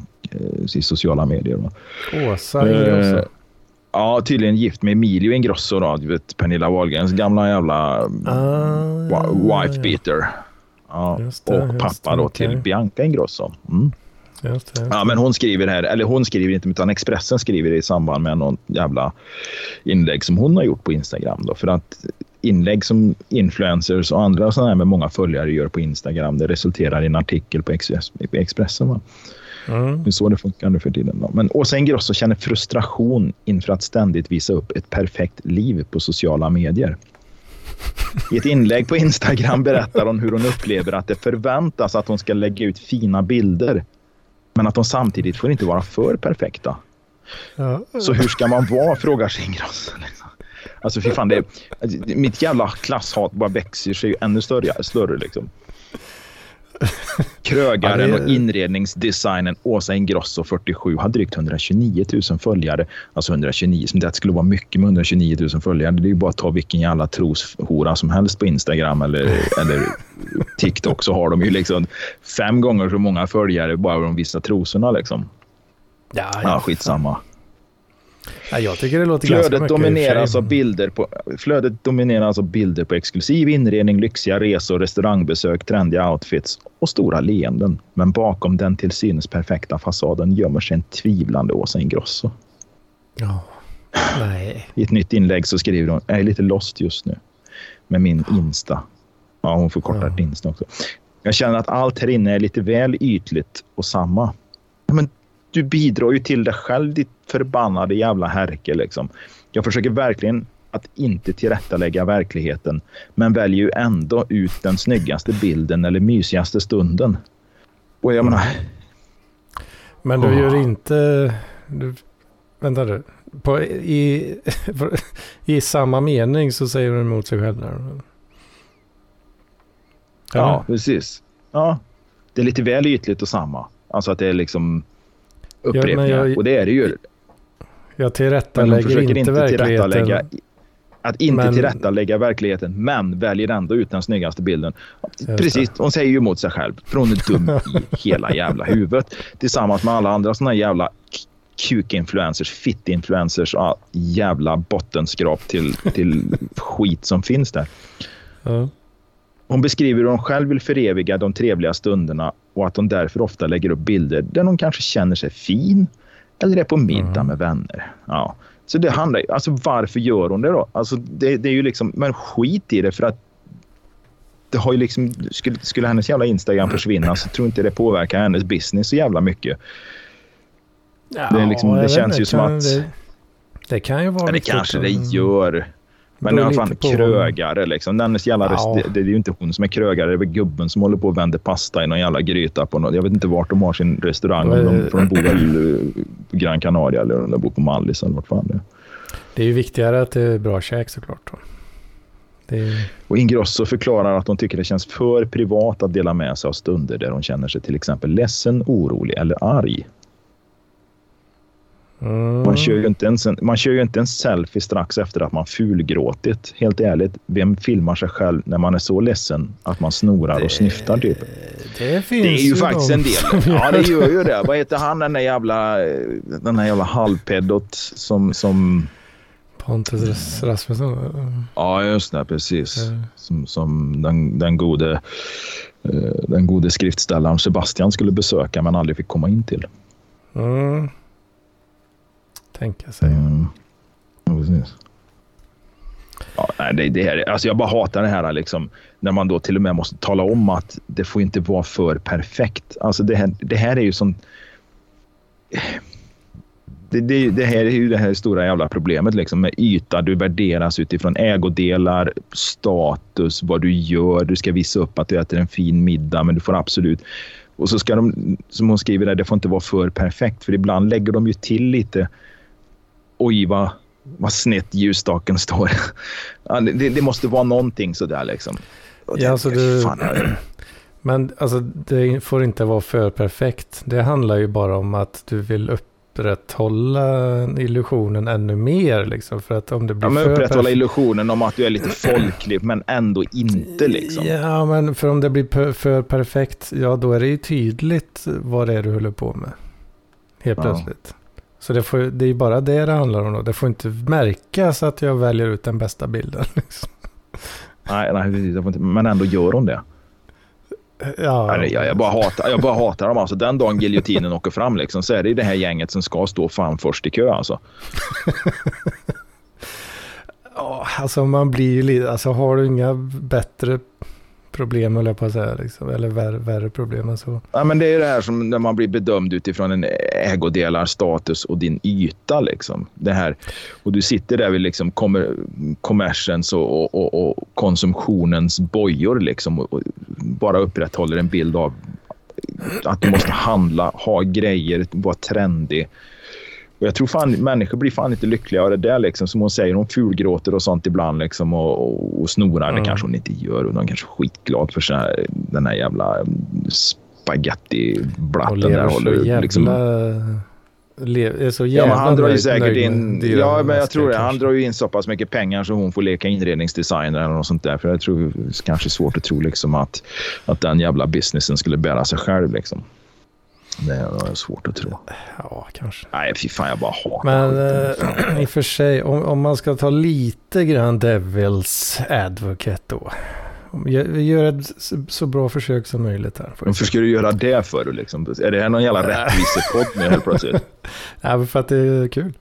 Speaker 2: i sociala medier. Va?
Speaker 1: Åsa Ingrosso.
Speaker 2: Eh, ja, tydligen gift med Emilio Ingrosso, då, du vet, Pernilla Wahlgrens gamla jävla
Speaker 1: Ah,
Speaker 2: wife beater. Ja,
Speaker 1: det,
Speaker 2: och pappa
Speaker 1: det,
Speaker 2: då till. Bianca Ingrosso. Mm.
Speaker 1: Just det.
Speaker 2: Ja, men hon skriver här, eller hon skriver inte, utan Expressen skriver i samband med någon jävla inlägg som hon har gjort på Instagram. Då, för att inlägg som influencers och andra sådana här med många följare gör på Instagram, det resulterar i en artikel på Expressen. Va?
Speaker 1: Mm.
Speaker 2: Det är så det funkar nu för tiden. Då. Men Åsa Ingrosso känner frustration inför att ständigt visa upp ett perfekt liv på sociala medier. I ett inlägg på Instagram berättar hon hur hon upplever att det förväntas att hon ska lägga ut fina bilder. Men att de samtidigt får inte vara för perfekta.
Speaker 1: Ja.
Speaker 2: Så hur ska man vara, frågar sig Ingrosso. Alltså fy fan, det, mitt jävla klasshat bara växer sig ännu större. större liksom. Krögaren
Speaker 1: Ja, är-
Speaker 2: och inredningsdesignen Åsa Ingrosso 47 har drygt 129 000 följare. Alltså 129, som det skulle vara mycket med 129 000 följare. Det är ju bara att ta vilken jävla troshora som helst på Instagram eller, <laughs> eller TikTok så har de ju liksom fem gånger så många följare bara de visar trosorna liksom.
Speaker 1: Ja,
Speaker 2: Ja, skitsamma.
Speaker 1: Ja, jag tycker det låter ganska
Speaker 2: Flödet
Speaker 1: mycket och för
Speaker 2: domineras av bilder på Flödet domineras av bilder på exklusiv inredning, lyxiga resor, restaurangbesök, trendiga outfits och stora leenden. Men bakom den till synes perfekta fasaden gömmer sig en tvivlande Åsa Ingrosso.
Speaker 1: Ja. Nej.
Speaker 2: I ett nytt inlägg så skriver hon jag är lite lost just nu med min Insta. Ja, hon förkortar
Speaker 1: Ja.
Speaker 2: Insta också. Jag känner att allt här inne är lite väl ytligt och samma. Men du bidrar ju till det själv, ditt förbannade jävla härke. Liksom. Jag försöker verkligen att inte tillrättalägga verkligheten, men väljer ju ändå ut den snyggaste bilden eller mysigaste stunden. Och jag menar...
Speaker 1: Men du gör inte... Du, vänta du. På, i, <laughs> I samma mening så säger du emot sig själv där.
Speaker 2: Ja, precis. Ja, det är lite väl ytligt och samma. Alltså att det är liksom upprepningar. Ja, jag, och det är det ju.
Speaker 1: Jag tillrättalägger inte, inte verkligheten.
Speaker 2: Att inte men... tillrättalägga verkligheten, men väljer ändå ut den snyggaste bilden. Precis, hon säger ju emot sig själv. För hon är dum i <laughs> hela jävla huvudet. Tillsammans med alla andra såna jävla kukinfluencers, fittinfluencers och jävla bottenskrap till, till skit som finns där. Ja. Hon beskriver hur hon själv vill föreviga de trevliga stunderna och att hon därför ofta lägger upp bilder där hon kanske känner sig fin eller är på middag mm. med vänner. Ja. Så det handlar alltså varför gör hon det då? Alltså det, det är ju liksom, men skit i det för att det har ju liksom, skulle, skulle hennes jävla Instagram försvinna så tror inte det påverkar hennes business så jävla mycket. Ja, det, är liksom, det känns ju som att...
Speaker 1: Det, det kan ju vara...
Speaker 2: Ja, det kanske det gör. Men i alla fall krögare liksom. Dennis jävla ja. det, det, är ju inte hon som är krögare. Det är väl gubben som håller på och vänder pasta i någon jävla gryta. På något. Jag vet inte vart de har sin restaurang. Om de, för de bor väl på Gran Canaria eller om de bor på Mallis eller vart fan det är.
Speaker 1: Det är ju viktigare att det är bra käk såklart.
Speaker 2: Är... Och Ingrosso förklarar att de tycker det känns för privat att dela med sig av stunder där hon känner sig till exempel ledsen, orolig eller arg. Mm. Man, kör ju inte ens en, man kör ju inte en selfie strax efter att man fulgråtit. Helt ärligt, vem filmar sig själv när man är så ledsen att man snorar och snyftar typ?
Speaker 1: Det, finns
Speaker 2: det är ju, ju faktiskt en del. Ja, det gör ju det. Vad heter han den där jävla, den där jävla halvpedot som, som...
Speaker 1: Pontus Rasmusson?
Speaker 2: Ja, just det. Precis. Mm. Som, som den, den gode eh, den gode skriftställaren Sebastian skulle besöka men aldrig fick komma in till.
Speaker 1: Mm tänka sig. Mm.
Speaker 2: Ja, precis. Ja, nej, det, det här, alltså jag bara hatar det här liksom, när man då till och med måste tala om att det får inte vara för perfekt. Alltså det, här, det här är ju sånt... Det, det, det, här är ju det här stora jävla problemet liksom, med yta. Du värderas utifrån ägodelar, status, vad du gör. Du ska visa upp att du äter en fin middag, men du får absolut... Och så ska de, som hon skriver där, det får inte vara för perfekt. För ibland lägger de ju till lite oj vad, vad snett ljusstaken står. <laughs> ja, det, det, måste vara någonting sådär liksom.
Speaker 1: Ja, alltså du, men alltså det får inte vara för perfekt. Det handlar ju bara om att du vill upprätthålla illusionen ännu mer. Liksom, för att om det blir
Speaker 2: ja, men upprätthålla illusionen om att du är lite folklig men ändå inte. Liksom.
Speaker 1: Ja, men för om det blir för perfekt, ja då är det ju tydligt vad det är du håller på med. Helt plötsligt. Så det, får, det är bara det det handlar om då. Det får inte märkas att jag väljer ut den bästa bilden. <laughs> Liksom.
Speaker 2: Nej, nej men ändå gör hon det. Ja. Nej, jag, jag, bara hatar, jag bara hatar dem. Alltså, den dagen giljotinen åker fram liksom, så är det det här gänget som ska stå fan först i kö. Alltså. <laughs>
Speaker 1: ja, alltså man blir ju lite... Alltså har du inga bättre problem, höll jag på att säga. Liksom. Eller värre, värre problem än så.
Speaker 2: Ja, men det är det här som när man blir bedömd utifrån en ägodelar, status och din yta. Liksom. Det här. Och du sitter där vid liksom kommersens och, och, och, konsumtionens bojor liksom, och, och bara upprätthåller en bild av att du måste handla, ha grejer, vara trendig. Och jag tror fan människor blir fan inte lyckliga av det där. Liksom. Som hon säger, hon fulgråter och sånt ibland liksom, och, och, och snorar. Mm. Det kanske hon inte gör. Och hon kanske är skitglad för här, den här jävla spagettiblatten. Där håller, liksom,
Speaker 1: är så jävla
Speaker 2: ja, men han drar ju säkert in, ja, men jag tror det. Han drar ju in så pass mycket pengar så hon får leka inredningsdesigner eller något sånt där. För jag tror det är kanske svårt att tro liksom att, att den jävla businessen skulle bära sig själv. Liksom. Det är svårt att tro.
Speaker 1: Ja, kanske.
Speaker 2: Nej, fy fan jag bara hatar
Speaker 1: Men äh, <clears throat> i och för sig, om, om man ska ta lite grann Devils Advocate då. Vi gör ett så bra försök som möjligt här.
Speaker 2: Varför ska du göra det för? Liksom? Är det här någon jävla rättvisepodd nu helt plötsligt? <laughs>
Speaker 1: Nej, för att det är kul.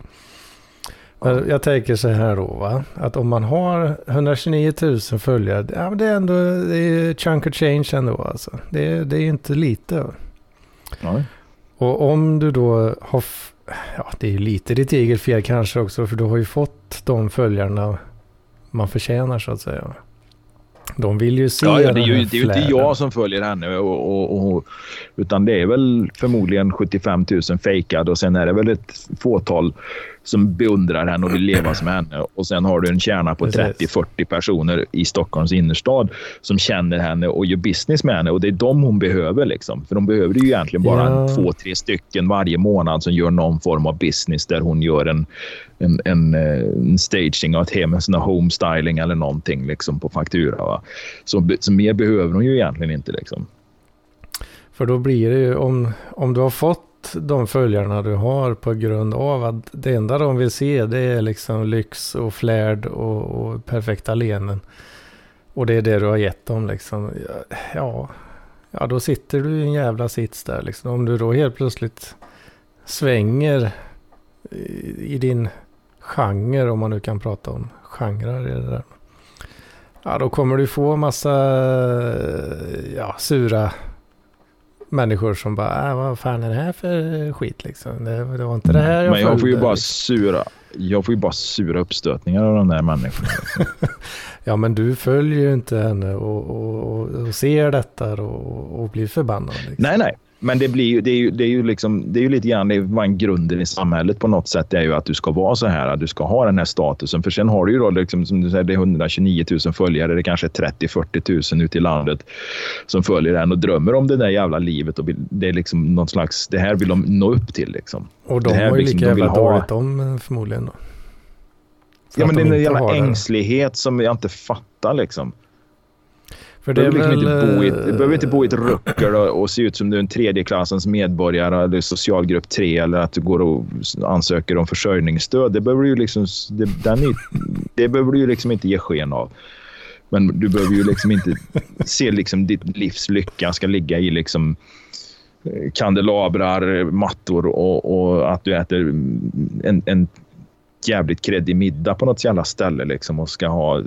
Speaker 1: Ja. Jag tänker så här då, va? att om man har 129 000 följare, ja, det är ändå det är chunk of change ändå. Alltså. Det, är, det är inte lite.
Speaker 2: Nej.
Speaker 1: Och om du då har, ja det är ju lite ditt eget fel kanske också, för du har ju fått de följarna man förtjänar så att säga. De vill ju se
Speaker 2: ja, ja, det är ju, det är ju inte jag som följer henne. Och, och, och, utan det är väl förmodligen 75 000 fejkade och sen är det väl ett fåtal som beundrar henne och vill leva som henne. Och sen har du en kärna på 30-40 personer i Stockholms innerstad som känner henne och gör business med henne. Och det är dem hon behöver. Liksom. För de behöver ju egentligen bara ja. två, tre stycken varje månad som gör någon form av business där hon gör en, en, en, eh, en staging av ett hem, en homestyling eller någonting liksom, på faktura. Va? Så, så mer behöver hon ju egentligen inte. Liksom.
Speaker 1: För då blir det ju om, om du har fått de följarna du har på grund av att det enda de vill se det är liksom lyx och flärd och, och perfekta leenden. Och det är det du har gett dem liksom. Ja, ja då sitter du i en jävla sits där liksom. Om du då helt plötsligt svänger i, i din genre, om man nu kan prata om genrer i det där. Ja, då kommer du få massa ja, sura människor som bara, äh, vad fan är det här för skit liksom? Det, det var inte det här jag
Speaker 2: Men jag får ju bara sura. Jag får ju bara sura uppstötningar av de där människorna. <laughs>
Speaker 1: ja, men du följer ju inte henne och, och, och ser detta och, och blir förbannad. Liksom.
Speaker 2: Nej, nej. Men det, blir ju, det, är ju, det, är ju liksom, det är ju lite grann det var en grunden i samhället på något sätt. Det är ju att du ska vara så här, att du ska ha den här statusen. För sen har du ju då, liksom, som du säger, det är 129 000 följare. Det är kanske 30-40 000 ute i landet som följer den och drömmer om det där jävla livet. Och det är liksom någon slags, det här vill de nå upp till liksom.
Speaker 1: Och de
Speaker 2: det
Speaker 1: här, har ju liksom, lika jävla dåligt om förmodligen då.
Speaker 2: Ja men det är en jävla ängslighet som jag inte fattar liksom. För det du, behöver liksom väl... inte bo i, du behöver inte bo i ett ruckel och, och, se ut som du är en tredjeklassens medborgare eller socialgrupp 3 eller att du går och ansöker om försörjningsstöd. Det behöver du, liksom, det, är, det behöver du liksom inte ge sken av. Men du behöver ju liksom inte se liksom ditt livs lycka ska ligga i liksom eh, kandelabrar, mattor och, och att du äter en, en jävligt kreddig middag på något jävla ställe liksom och ska ha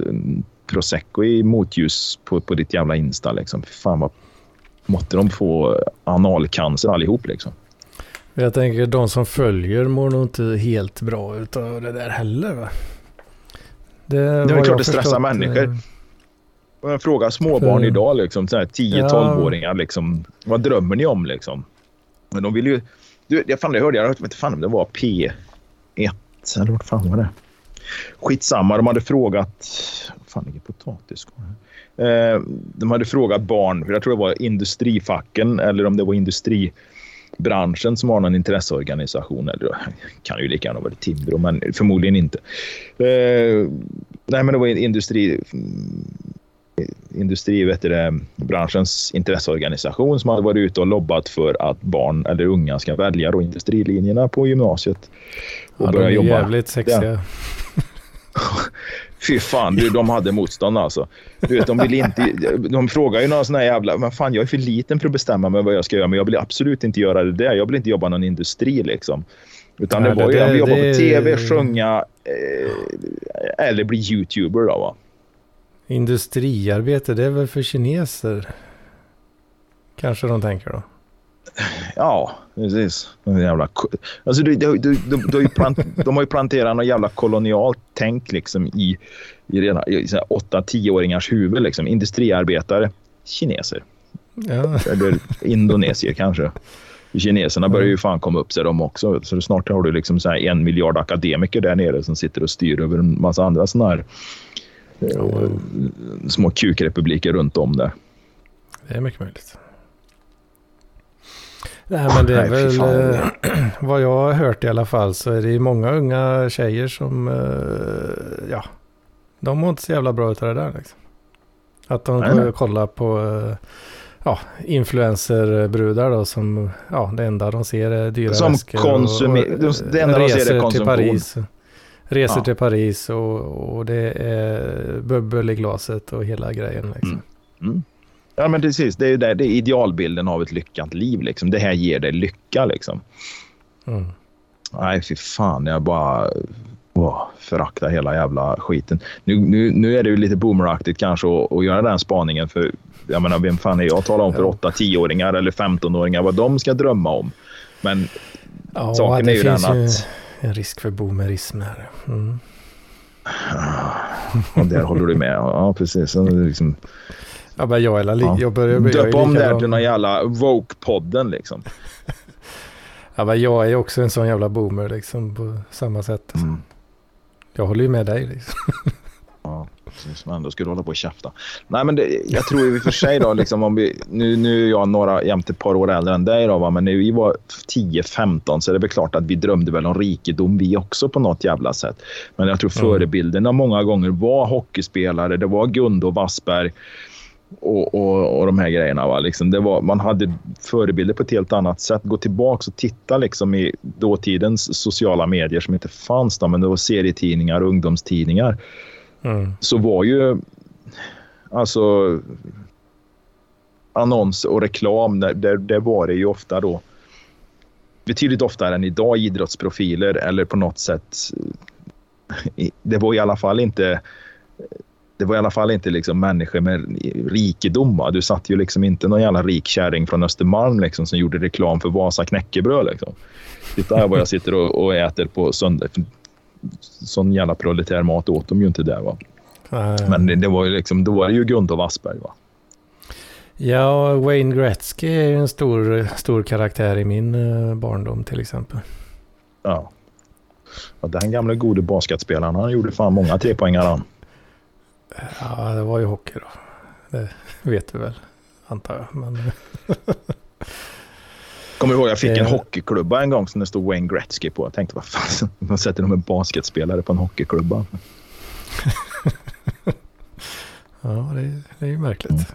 Speaker 2: prosecco i motljus på, på ditt jävla Insta. Liksom. Fan vad måtte de få analcancer allihop liksom.
Speaker 1: Jag tänker de som följer mår nog inte helt bra utav det där heller va?
Speaker 2: Det, det är klart det stressar förstått, människor. Eh, jag frågar småbarn för... idag, liksom, 10-12-åringar, liksom, vad drömmer ni om? Liksom? Men de vill ju... Du, jag, fan, jag hörde, jag vet fan om det var P1 eller vad fan var det? Skitsamma, de hade frågat... fan ligger potatisskål eh, De hade frågat barn, jag tror det var industrifacken eller om det var industribranschen som har någon intresseorganisation. Eller kan ju lika gärna vara Timbro, men förmodligen inte. Eh, nej, men det var industri industri, vet det, branschens intresseorganisation som hade varit ute och lobbat för att barn eller unga ska välja då industrilinjerna på gymnasiet.
Speaker 1: Och ja, börja de är jobba. jävligt sexiga. <laughs>
Speaker 2: Fy fan, du, de hade motstånd alltså. Du vet, de, vill inte, de frågar ju några sådana här jävla... Men fan, jag är för liten för att bestämma mig vad jag ska göra, men jag vill absolut inte göra det där. Jag vill inte jobba i någon industri liksom. Utan Nej, det var ju, jag vill jobba på tv, sjunga eh, eller bli youtuber då va.
Speaker 1: Industriarbete, det är väl för kineser? Kanske de tänker då.
Speaker 2: Ja, precis. De, jävla, alltså, de, de, de, de, de har ju planterat något jävla kolonialt tänk liksom i, i, redan, i 8-10-åringars huvud. Liksom. Industriarbetare, kineser. Ja. Eller indonesier kanske. Kineserna börjar ju fan komma upp sig de också. Så snart har du liksom så en miljard akademiker där nere som sitter och styr över en massa andra sådana här eh, små kukrepubliker runt om där.
Speaker 1: Det är mycket möjligt. Nej men det är väl eh, <clears throat> vad jag har hört i alla fall så är det många unga tjejer som eh, ja, de mår inte så jävla bra utav det där liksom. Att de Nej. kollar på eh, ja, influencerbrudar då som ja, det enda de ser är dyra
Speaker 2: som väskor. Konsumer- det enda de ser är konsumtion. Till Paris,
Speaker 1: reser ja. till Paris och, och det är bubbel i glaset och hela grejen liksom. Mm. Mm.
Speaker 2: Ja, men precis. Det är, det, det är idealbilden av ett lyckat liv. Liksom. Det här ger dig lycka. Liksom. Mm. Nej, fy fan. Jag bara... Åh, förakta hela jävla skiten. Nu, nu, nu är det ju lite boomeraktigt kanske att, att göra den spaningen. För jag menar, vem fan är jag att tala om för 8-10-åringar eller 15-åringar vad de ska drömma om? Men
Speaker 1: Ja,
Speaker 2: saken
Speaker 1: det
Speaker 2: är ju
Speaker 1: finns
Speaker 2: den
Speaker 1: ju
Speaker 2: att...
Speaker 1: en risk för boomerism här. Mm.
Speaker 2: Och där håller du med. Ja, precis. Det Liksom,
Speaker 1: Ja, men jag, li-
Speaker 2: Ja.
Speaker 1: jag börjar bli... jag
Speaker 2: döp om det här till någon jävla woke-podden liksom. <laughs>
Speaker 1: Ja, men jag är också en sån jävla boomer liksom på samma sätt.
Speaker 2: Mm.
Speaker 1: Jag håller ju med dig liksom. <laughs>
Speaker 2: Ja, precis. Men ändå skulle du hålla på och käfta. Nej, men det, jag tror ju i och för sig då, liksom, om vi, nu, nu är jag några jämte ett par år äldre än dig då, va? men när vi var 10-15 så är det väl klart att vi drömde väl om rikedom vi också på något jävla sätt. Men jag tror
Speaker 1: Mm.
Speaker 2: förebilderna många gånger var hockeyspelare, det var Gundo Wassberg och, och, och de här grejerna. Va? Liksom det var, man hade förebilder på ett helt annat sätt. Gå tillbaka och titta liksom i dåtidens sociala medier som inte fanns då, men det var serietidningar och ungdomstidningar
Speaker 1: Mm.
Speaker 2: så var ju alltså annons och reklam, där, där, där var det ju ofta då betydligt oftare än idag idrottsprofiler eller på något sätt. Det var i alla fall inte det var i alla fall inte liksom människor med rikedom. Va? Du satt ju liksom inte någon jävla rik kärring från Östermalm liksom, som gjorde reklam för Vasa knäckebröd. Liksom. Titta här vad jag sitter och, och äter på söndag. Sån jävla proletär mat åt de ju inte där. Va? Men det, det var ju liksom, då var det ju Gunther Wassberg. Va?
Speaker 1: Ja, Wayne Gretzky är ju en stor, stor karaktär i min eh, barndom till exempel.
Speaker 2: Ja. Och den gamla gode basketspelaren, han gjorde fan många trepoängare han.
Speaker 1: Ja, det var ju hockey då. Det vet du väl, antar jag. Men, <laughs>
Speaker 2: Kommer ihåg, jag fick en hockeyklubba en gång som det stod Wayne Gretzky på. Jag tänkte, vad fan, <laughs> man sätter de en basketspelare på en hockeyklubba. <laughs>
Speaker 1: ja, det, det är ju märkligt.
Speaker 2: Mm.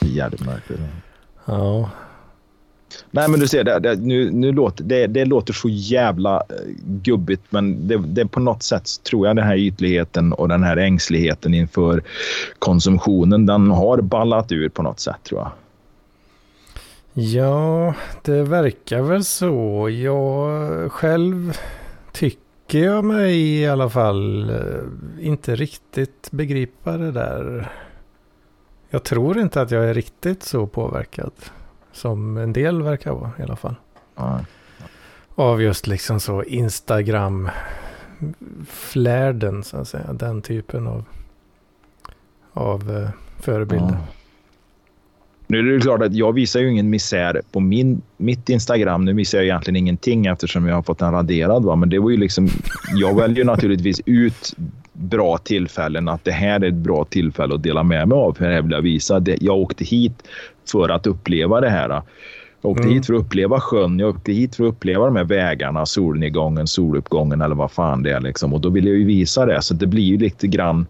Speaker 2: Jävligt märkligt.
Speaker 1: Ja,
Speaker 2: Nej, men du ser, det, det, nu, nu låter, det, det låter så jävla eh, gubbigt, men det, det på något sätt tror jag den här ytligheten och den här ängsligheten inför konsumtionen, den har ballat ur på något sätt tror jag.
Speaker 1: ja, det verkar väl så. Jag själv tycker jag mig i alla fall eh, inte riktigt begripa det där. Jag tror inte att jag är riktigt så påverkad som en del verkar vara i alla fall.
Speaker 2: Ja.
Speaker 1: Av just liksom så Instagram flärden så att säga. Den typen av, av eh, förebilder.
Speaker 2: Ja. Nu är det klart att jag visar ju ingen misär på min, mitt Instagram. Nu visar jag egentligen ingenting eftersom jag har fått den raderad. Va? Men det var ju liksom, jag väljer naturligtvis ut bra tillfällen. Att det här är ett bra tillfälle att dela med mig av. För det här vill jag visa. Det, jag åkte hit för att uppleva det här. Jag åkte
Speaker 1: Mm.
Speaker 2: hit för att uppleva sjön. Jag åkte hit för att uppleva de här vägarna, solnedgången, soluppgången eller vad fan det är. Liksom. Och då vill jag ju visa det. Så det blir ju lite grann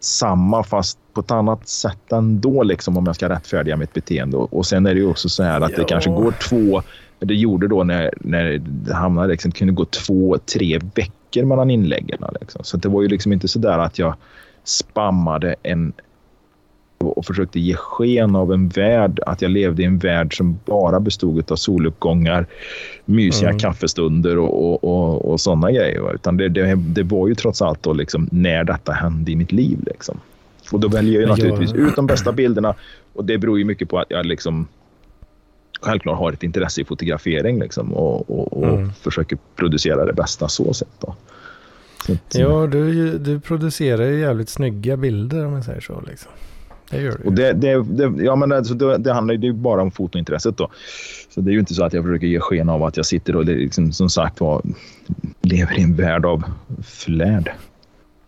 Speaker 2: samma fast på ett annat sätt ändå liksom om jag ska rättfärdiga mitt beteende. Och, sen är det ju också så här att det
Speaker 1: Ja.
Speaker 2: kanske går två, det gjorde då när, när det hamnade liksom, det kunde gå två, tre veckor mellan inläggen. Liksom. Så det var ju liksom inte så där att jag spammade en och försökte ge sken av en värld, att jag levde i en värld som bara bestod av soluppgångar, mysiga
Speaker 1: Mm.
Speaker 2: kaffestunder och, och, och, och sådana grejer. Utan det, det, det var ju trots allt då liksom när detta hände i mitt liv. Liksom. Och då väljer jag naturligtvis ut de bästa bilderna och det beror ju mycket på att jag liksom självklart har ett intresse i fotografering liksom, och, och, och
Speaker 1: Mm.
Speaker 2: försöker producera det bästa så sett. Då. Så att,
Speaker 1: Ja, du, du producerar ju jävligt snygga bilder om man säger så. Liksom. Det gör du.
Speaker 2: Och det, det, det, ja, men alltså det, det handlar ju bara om fotointresset. Då. Så det är ju inte så att jag försöker ge sken av att jag sitter och liksom, som sagt var lever i en värld av flärd.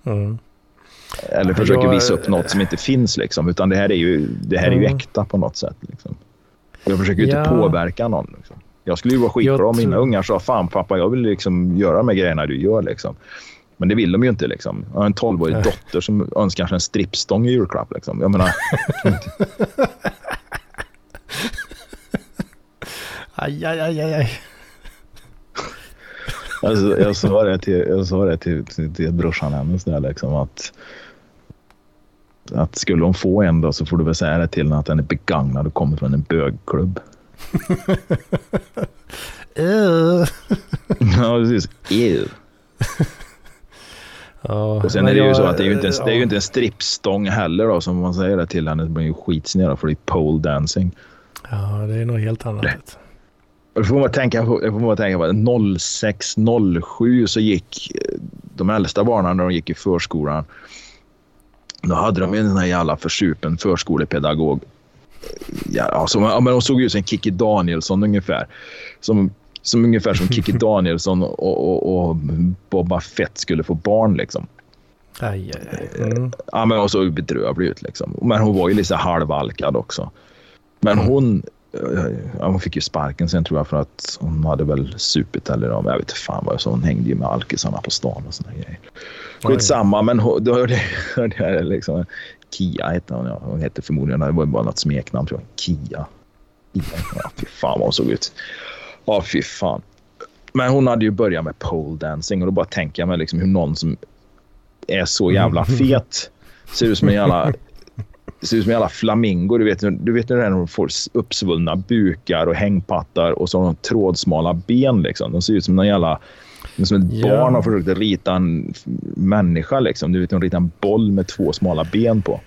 Speaker 1: Mm.
Speaker 2: Eller försöker
Speaker 1: jag-
Speaker 2: visa upp något som inte finns. Liksom. Utan det här är ju, det här är ju
Speaker 1: Mm.
Speaker 2: äkta på något sätt. Liksom. Jag försöker ju inte
Speaker 1: Ja.
Speaker 2: påverka någon. Liksom. Jag skulle ju vara skitbra om mina ungar sa fan pappa jag vill liksom göra de här grejerna du gör. Liksom. Men det vill de ju inte. Liksom. Jag har en 12-årig
Speaker 1: Nej.
Speaker 2: dotter som önskar sig en strippstång i julklapp. Liksom. Jag menar, <laughs>
Speaker 1: Aj, aj, aj, aj.
Speaker 2: Alltså, jag sa det till, jag sa det till, till, till brorsan hennes där liksom att att skulle hon få en då så får du väl säga det till henne att den är begagnad och kommer från en bögklubb. <laughs> Ja, precis. Ew. Ja, och sen är det jag, ju så att det är ju inte en, ja. det är ju inte en strippstång heller då, som man säger det till henne. Det blir ju skitsned för det är pole dancing.
Speaker 1: Ja, det är nog helt annat.
Speaker 2: Det får man tänka på, får man tänka på 06, 07 så gick eh, de äldsta barnen när de gick i förskolan. Då hade de en sån här jävla försupen förskolepedagog. Ja, alltså, men de såg ut som Kikki Danielsson ungefär. Som, som ungefär som Kikki <laughs> Danielsson och, och, och Boba Fett skulle få barn liksom.
Speaker 1: Aj, aj, aj. Mm.
Speaker 2: Ja, men hon såg bedrövlig ut liksom. Men hon var ju lite halvalkad också. Men mm. hon, ja, hon fick ju sparken sen tror jag för att hon hade väl supit eller jag vet inte fan vad så hon hängde ju med alkisarna på stan och såna grejer. Skitsamma, men hon, då <laughs> hörde jag liksom, Kia hette hon, ja. Hon hette förmodligen, det var bara något smeknamn tror jag. Kia. Ja, fy fan vad hon såg ut. Ja, fy fan. Men hon hade ju börjat med pole dancing och då bara tänker jag mig liksom hur någon som är så jävla fet <laughs> ser ut som en jävla ser ut som en jävla flamingo. Du vet, du vet när de får uppsvullna bukar och hängpattar och så har de trådsmala ben. Liksom. De ser ut som en jävla... Som ett yeah. barn har försökt rita en människa. Liksom. Du vet, de ritar en boll med två smala ben på.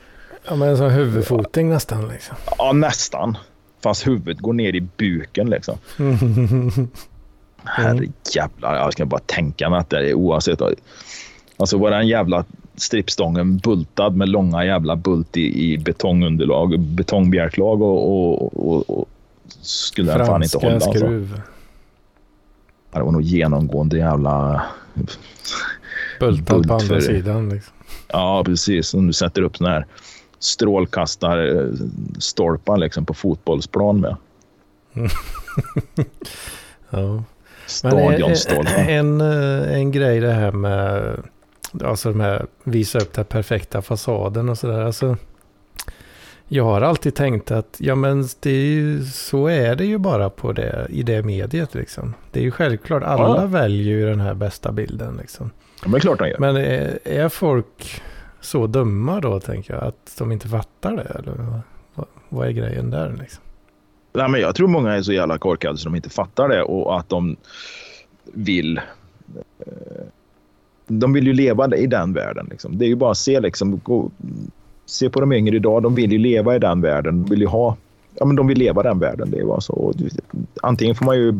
Speaker 1: Ja, men som huvudfoting nästan. Liksom.
Speaker 2: Ja, nästan. Fast huvudet går ner i buken liksom. Mm. Herrejävlar, jag ska bara tänka mig att det är oavsett. Alltså var den jävla strippstången bultad med långa jävla bult i, i betongunderlag, betongbjälklag och, och, och, och skulle den fan inte hålla. Alltså. skruv. Alltså. Det var nog genomgående jävla...
Speaker 1: Bultad på andra för, sidan liksom.
Speaker 2: Ja, precis. Om du sätter upp sådana här strålkastarstolpar liksom på fotbollsplan med. <laughs>
Speaker 1: ja. Stadionstolpar. En, en, en grej det här med alltså de här, visa upp den perfekta fasaden och sådär. Alltså, jag har alltid tänkt att ja men det är ju, så är det ju bara på det, i det mediet liksom. Det är ju självklart, alla ja. väljer ju den här bästa bilden liksom.
Speaker 2: Ja, men klart de gör.
Speaker 1: Men är, är, folk så dumma då tänker jag, att de inte fattar det? Eller vad, vad är grejen där liksom?
Speaker 2: Nej, men jag tror många är så jävla korkade så de inte fattar det och att de vill eh, de vill ju leva i den världen. Liksom. Det är ju bara att se, liksom, gå, se på de yngre idag. De vill ju leva i den världen. De vill ju ha, ja, men de vill leva den världen. Det är bara så. Antingen får man ju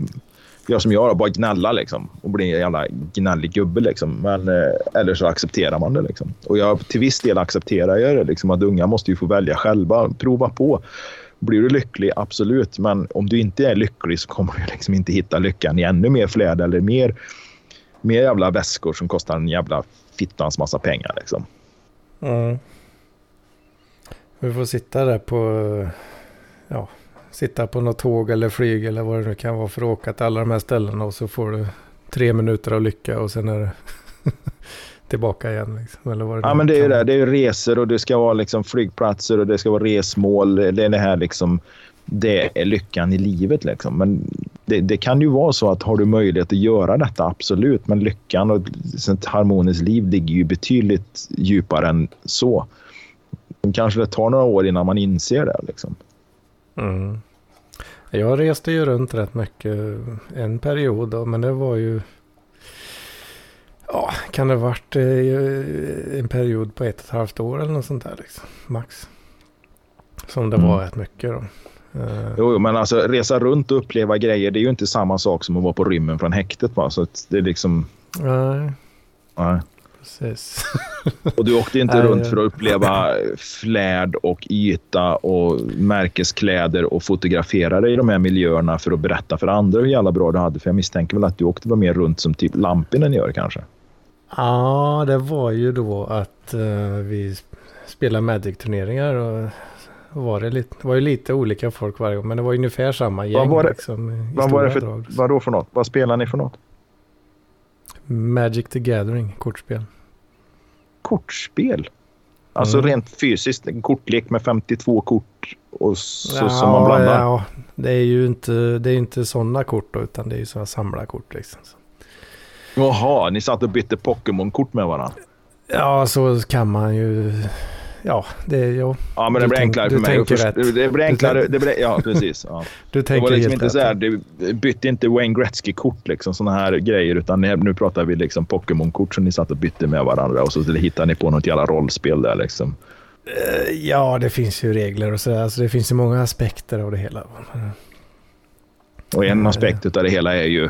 Speaker 2: Gör som jag, bara gnälla liksom, och bli en jävla gnällig gubbe. Liksom. Men, eh, eller så accepterar man det. Liksom. Och jag, till viss del accepterar jag det. Liksom, att unga måste ju få välja själva. Prova på. Blir du lycklig, absolut. Men om du inte är lycklig så kommer du liksom inte hitta lyckan i ännu mer fläder eller mer mer jävla väskor som kostar en jävla fittans massa pengar liksom.
Speaker 1: Mm. Vi får sitta där på, ja, sitta på något tåg eller flyg eller vad det nu kan vara för att åka till alla de här ställena och så får du tre minuter av lycka och sen är det <laughs> tillbaka igen. Liksom, eller vad det
Speaker 2: ja, men det är ju det. Det är resor och det ska vara liksom flygplatser och det ska vara resmål. Det är det här liksom, det är lyckan i livet. Liksom. Men det, det, kan ju vara så att har du möjlighet att göra detta, absolut. Men lyckan och ett harmoniskt liv ligger ju betydligt djupare än så. Kanske det tar några år innan man inser det. Liksom.
Speaker 1: Mm. Jag reste ju runt rätt mycket en period då, men det var ju... Ja, kan det ha varit eh, en period på ett och ett halvt år eller något sånt där liksom, max. Som det var mm. rätt mycket då.
Speaker 2: Uh. Jo, men alltså resa runt och uppleva grejer, det är ju inte samma sak som att vara på rymmen från häktet. Va? Så det är liksom...
Speaker 1: Nej.
Speaker 2: Nej.
Speaker 1: Precis.
Speaker 2: och du åkte inte <laughs> runt för att uppleva flärd och yta och märkeskläder och fotografera dig i de här miljöerna för att berätta för andra hur jävla bra du hade. För jag misstänker väl att du åkte mer runt som typ Lampinen gör kanske?
Speaker 1: Ja, det var ju då att uh, vi spelade Magic-turneringar och var det, lite, var ju lite olika folk varje gång, men det var ungefär samma gäng. Vad var det, liksom,
Speaker 2: vad var det för, drag, vad då för något? Vad spelar ni för något?
Speaker 1: Magic the Gathering, kortspel.
Speaker 2: Kortspel? Alltså mm. rent fysiskt, en kortlek med 52 kort och så, ja, som man blandar? Ja,
Speaker 1: det är ju inte, det är inte sådana kort då, utan det är ju sådana samlarkort liksom.
Speaker 2: Jaha, ni satt och bytte Pokémon-kort med varandra?
Speaker 1: Ja, så kan man ju ja, det är ju...
Speaker 2: Ja, men det blir enklare för mig. Först, det blir enklare. Det blir, ja, precis. Ja. <laughs>
Speaker 1: Du tänker
Speaker 2: det var liksom inte så här, du bytte inte Wayne Gretzky-kort, liksom, sådana här grejer. Utan nu pratar vi liksom Pokémon-kort som ni satt och bytte med varandra och så hittar ni på något jävla rollspel där liksom.
Speaker 1: Eh, ja, det finns ju regler och så. Alltså, det finns ju många aspekter av det hela.
Speaker 2: Och en aspekt av det hela är ju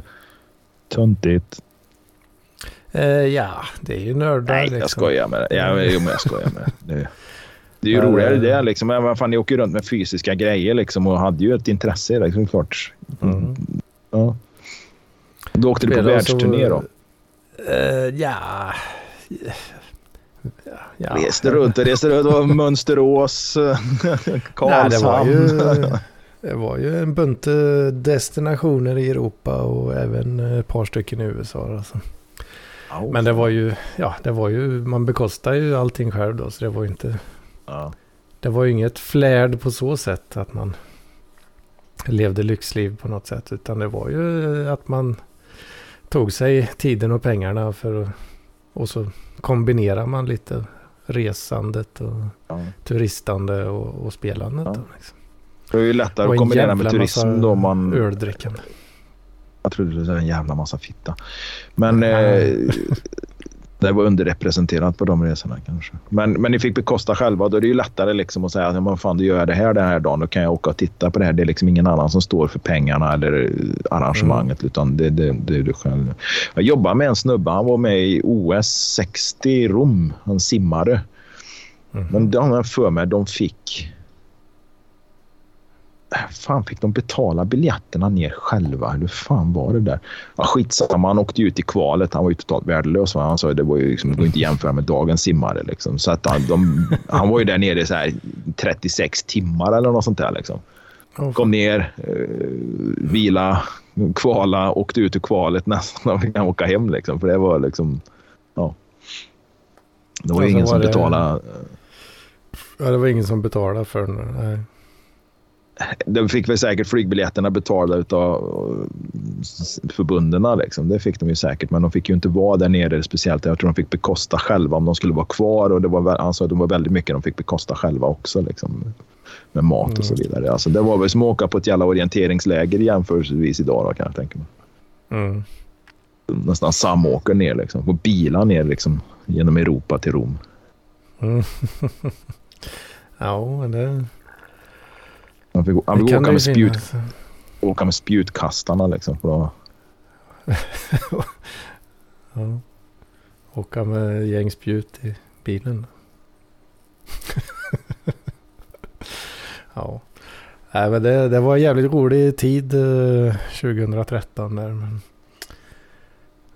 Speaker 2: töntigt.
Speaker 1: Uh, ja, det är ju nördar.
Speaker 2: Nej, liksom. jag skojar med det. Ja, jo, men jag skojar med det. Det är ju roligare det. Liksom. Ja, fan, ni åker runt med fysiska grejer liksom, och hade ju ett intresse. Liksom, klart. Mm. Ja. Då åkte du på världsturné då?
Speaker 1: Uh, ja...
Speaker 2: Ja. Reste runt och reste runt. Och Mönsterås, Karlshamn. <laughs>
Speaker 1: Nej, det, var ju, det var ju en bunt destinationer i Europa och även ett par stycken i USA. Alltså. Oh, Men det var ju, ja, det var ju, man bekostar ju allting själv då, så det var ju inte... Ja. Det var ju inget flärd på så sätt att man levde lyxliv på något sätt, utan det var ju att man tog sig tiden och pengarna för att, och så kombinerar man lite resandet och ja. turistande och, och spelandet. Ja. Då, liksom.
Speaker 2: Det är ju lättare att kombinera med turism då man...
Speaker 1: Öldrickande.
Speaker 2: Jag trodde det var en jävla massa fitta. Men eh, det var underrepresenterat på de resorna kanske. Men, men ni fick bekosta själva. Då är det ju lättare liksom att säga att ja, fan, du gör det här den här dagen. Då kan jag åka och titta på det här. Det är liksom ingen annan som står för pengarna eller arrangemanget. Mm. Utan det, det, det är du själv. Jag jobbade med en snubbe. Han var med i OS 60 i Rom. Han simmade. Mm. Men de har för mig de fick fan fick de betala biljetterna ner själva? Hur fan var det där? Ja, skitsamma, han åkte ut i kvalet. Han var ju totalt värdelös. Han sa det var ju liksom, det går inte att jämföra med dagens simmare. Liksom. Så att han, de, han var ju där nere i så här 36 timmar eller något sånt där. Liksom. Kom ner, eh, vila, kvala, åkte ut ur kvalet nästan. fick han åka hem liksom. För det var liksom... Ja. Det var ju ingen som betalade.
Speaker 1: Ja, det var ingen som betalade för den
Speaker 2: de fick väl säkert flygbiljetterna betalda av förbunden. Liksom. Det fick de ju säkert, men de fick ju inte vara där nere speciellt. Jag tror de fick bekosta själva om de skulle vara kvar. Och det var, han sa att det var väldigt mycket de fick bekosta själva också. Liksom, med mat och så mm. vidare. Alltså, det var väl som att åka på ett jävla orienteringsläger jämförelsevis idag då, kan jag tänka mig. Mm. Nästan samåker ner liksom. På bilar ner liksom, genom Europa till Rom.
Speaker 1: Mm. <laughs> ja, det
Speaker 2: han fick, han fick åka, med spjut, åka med spjutkastarna liksom. För <laughs>
Speaker 1: ja. Åka med gäng spjut i bilen. <laughs> ja. Nej, men det, det var en jävligt rolig tid eh, 2013 där. Men,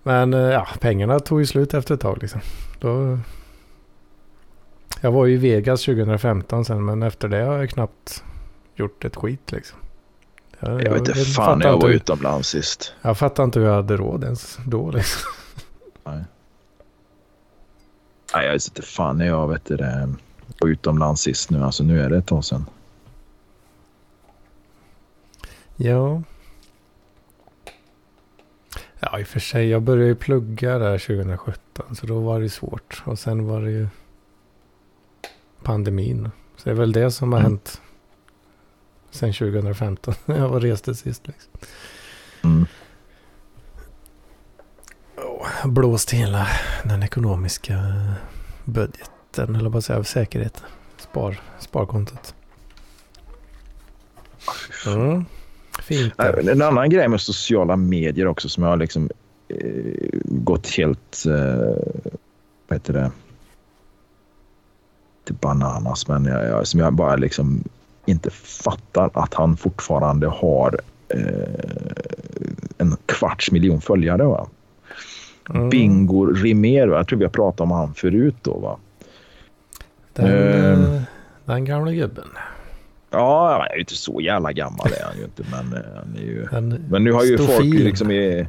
Speaker 1: men eh, ja, pengarna tog ju slut efter ett tag liksom. Då, jag var ju i Vegas 2015 sen men efter det har jag knappt gjort ett skit liksom.
Speaker 2: Jag, jag, jag vet inte fan när jag var utomlands sist.
Speaker 1: Jag fattar inte hur jag hade råd ens då liksom.
Speaker 2: Nej. Nej, jag vet inte fan när jag vet det, var utomlands sist nu. Alltså nu är det ett tag sedan.
Speaker 1: Ja. Ja, i och för sig. Jag började ju plugga där 2017. Så då var det svårt. Och sen var det ju pandemin. Så det är väl det som har mm. hänt sen 2015. <laughs> jag var reste sist. Liksom. Mm. Oh, blåst hela den ekonomiska budgeten, eller bara säga säkerheten. Spar, sparkontot. Mm. Fint.
Speaker 2: En annan grej med sociala medier också som jag har liksom eh, gått helt, eh, vad heter det, till bananas, men jag, jag, som jag bara liksom inte fattar att han fortfarande har eh, en kvarts miljon följare. Va? Mm. Bingo Rimér, jag tror vi har pratat om han förut då. Va?
Speaker 1: Den, uh, den gamla gubben.
Speaker 2: Ja, han är ju inte så jävla gammal är han ju inte. Men, eh, han är ju, en men nu har ju folk liksom i...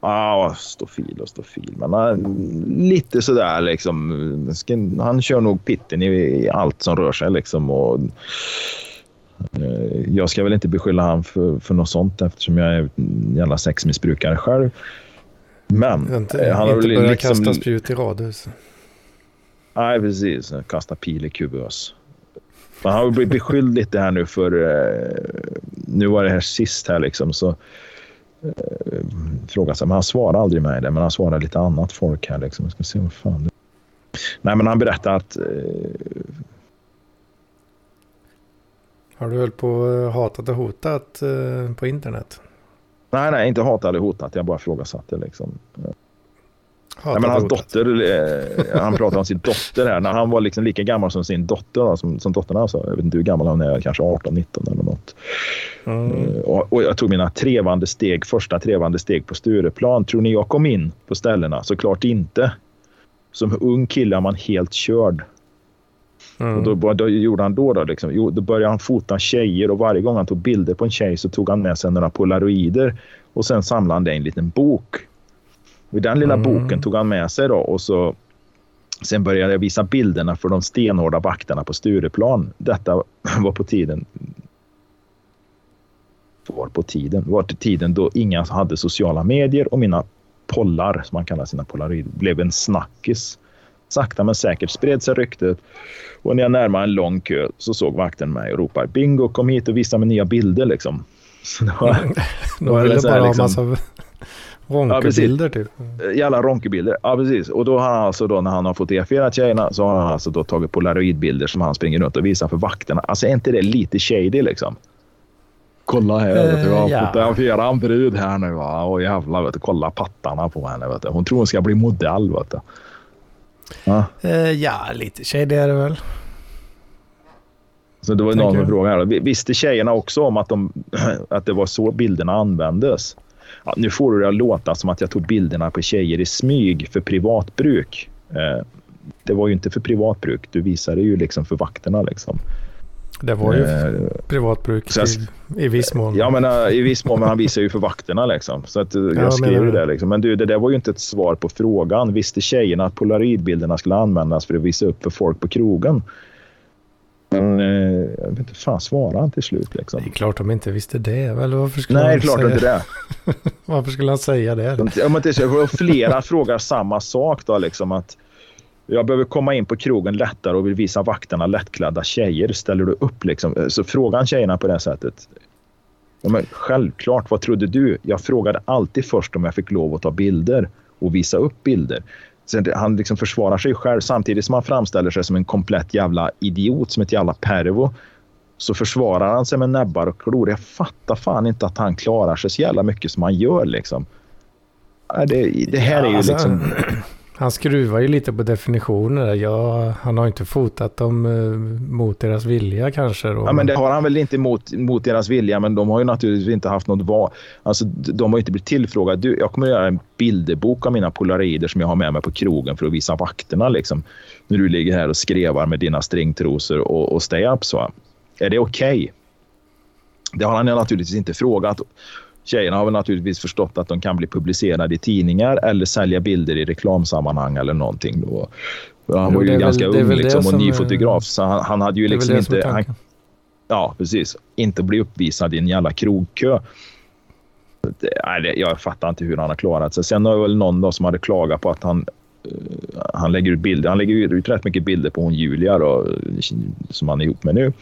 Speaker 2: Ja, stofil och stofil. Men han, lite sådär liksom. Han kör nog pitten i, allt som rör sig liksom. Och, eh, jag ska väl inte beskylla han för, för något sånt eftersom jag är en jävla sexmissbrukare själv. Men
Speaker 1: inte, han har inte börjat liksom, kasta spjut i radhus.
Speaker 2: Nej, precis. Kasta pil i kuvös. Han har blivit beskylld lite här nu för... Eh, nu var det här sist här liksom så... Eh, frågade sig, men han svarade aldrig mig det, men han svarade lite annat folk här liksom. Jag ska se vad fan det... Nej, men han berättade att... Eh,
Speaker 1: har du väl på eh, hatat och hotat eh, på internet?
Speaker 2: Nej, nej, inte hatat eller hotat. Jag bara ifrågasatte liksom. Nej, men hans dotter, eh, han pratade om sin dotter här. När han var liksom lika gammal som sin dotter, då, som, som dottern alltså. Jag vet inte hur gammal hon är, kanske 18, 19 eller något. Mm. Eh, och, och, jag tog mina trevande steg, första trevande steg på Stureplan. Tror ni jag kom in på ställena? Såklart inte. Som ung kille är man helt körd. Mm. Och då, då gjorde han då? Då, liksom? jo, då började han fota tjejer och varje gång han tog bilder på en tjej så tog han med sig några polaroider och sen samlade han det i en liten bok. Den lilla mm. boken tog han med sig då och så sen började jag visa bilderna för de stenhårda vakterna på Stureplan. Detta <laughs> var på tiden var på tiden, var till tiden då inga hade sociala medier och mina pollar, som man kallar sina polaroider, blev en snackis. Sakta men säkert spred sig ryktet och när jag närmade en lång kö så såg vakten mig och ropade bingo, kom hit och visa mig nya bilder liksom. <laughs> Så det var,
Speaker 1: Då ville bara liksom, massa ronkebilder ja, typ.
Speaker 2: Jävla ronkebilder, ja precis. Och då har han alltså då när han har fotograferat tjejerna så har han alltså då tagit polaroidbilder som han springer runt och visar för vakterna. Alltså är inte det lite shady liksom? Kolla här, uh, vet du, jag ja. fotograferar en brud här nu va. Och jävlar, vet du, kolla pattarna på henne. Vet du. Hon tror hon ska bli modell. Vet du.
Speaker 1: Ja, uh, ja lite shady är det väl.
Speaker 2: Så det var någon som frågade Visste tjejerna också om att, de, <clears throat> att det var så bilderna användes? Ja, nu får det att låta som att jag tog bilderna på tjejer i smyg för privatbruk. Eh, det var ju inte för privatbruk. Du visade ju liksom för vakterna. Liksom.
Speaker 1: Det var ju eh, privatbruk jag, i, i viss mån.
Speaker 2: Ja, men uh, i viss mån. Men han visar ju för vakterna. Liksom. Så att, uh, jag ja, skrev ju det. Liksom. Men du, det där var ju inte ett svar på frågan. Visste tjejerna att polaroidbilderna skulle användas för att visa upp för folk på krogen? Men eh, jag vet inte fan svarade han till slut liksom.
Speaker 1: Det är klart de inte visste det. Eller varför skulle
Speaker 2: Nej,
Speaker 1: det är
Speaker 2: klart
Speaker 1: säga...
Speaker 2: inte det. <laughs>
Speaker 1: varför skulle han säga det?
Speaker 2: Om inte så, flera <laughs> frågar samma sak då liksom att jag behöver komma in på krogen lättare och vill visa vakterna lättklädda tjejer. Ställer du upp liksom? Så frågan tjejerna på det sättet. Ja, men självklart, vad trodde du? Jag frågade alltid först om jag fick lov att ta bilder och visa upp bilder. Han liksom försvarar sig själv samtidigt som han framställer sig som en komplett jävla idiot, som ett jävla pervo. Så försvarar han sig med näbbar och klor. Jag fattar fan inte att han klarar sig så jävla mycket som han gör liksom. Det, det här är ju alltså, liksom... <clears throat>
Speaker 1: Han skruvar ju lite på definitioner. Ja, han har inte fotat dem uh, mot deras vilja kanske. Då.
Speaker 2: Ja, men det har han väl inte mot, mot deras vilja, men de har ju naturligtvis inte haft något val. Alltså, de har inte blivit tillfrågade. Du, jag kommer att göra en bilderbok av mina polaroider som jag har med mig på krogen för att visa vakterna. Liksom, när du ligger här och skrevar med dina stringtrosor och, och stay-ups. Är det okej? Okay? Det har han naturligtvis inte frågat. Tjejerna har väl naturligtvis förstått att de kan bli publicerade i tidningar eller sälja bilder i reklamsammanhang eller någonting. Då. Han var ju ganska väl, ung liksom, och ny fotograf så han, han, hade ju liksom inte... Han, ja, precis. Inte bli uppvisad i en jävla krogkö. nej, jag fattar inte hur han har klarat sig. Sen har väl någon då som hade klagat på att han uh, han lägger ut bilder. Han lägger ut rätt mycket bilder på hon Julia då, som han är ihop med nu. Nu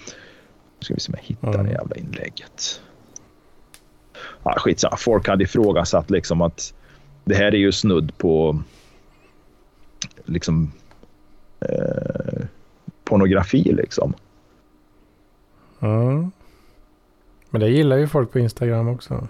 Speaker 2: ska vi se om jag hittar mm. det jävla inlägget ja, skitsamma. Folk hade ifrågasatt liksom att det här är ju snudd på liksom eh, pornografi liksom.
Speaker 1: Mm. Men det gillar ju folk på Instagram också.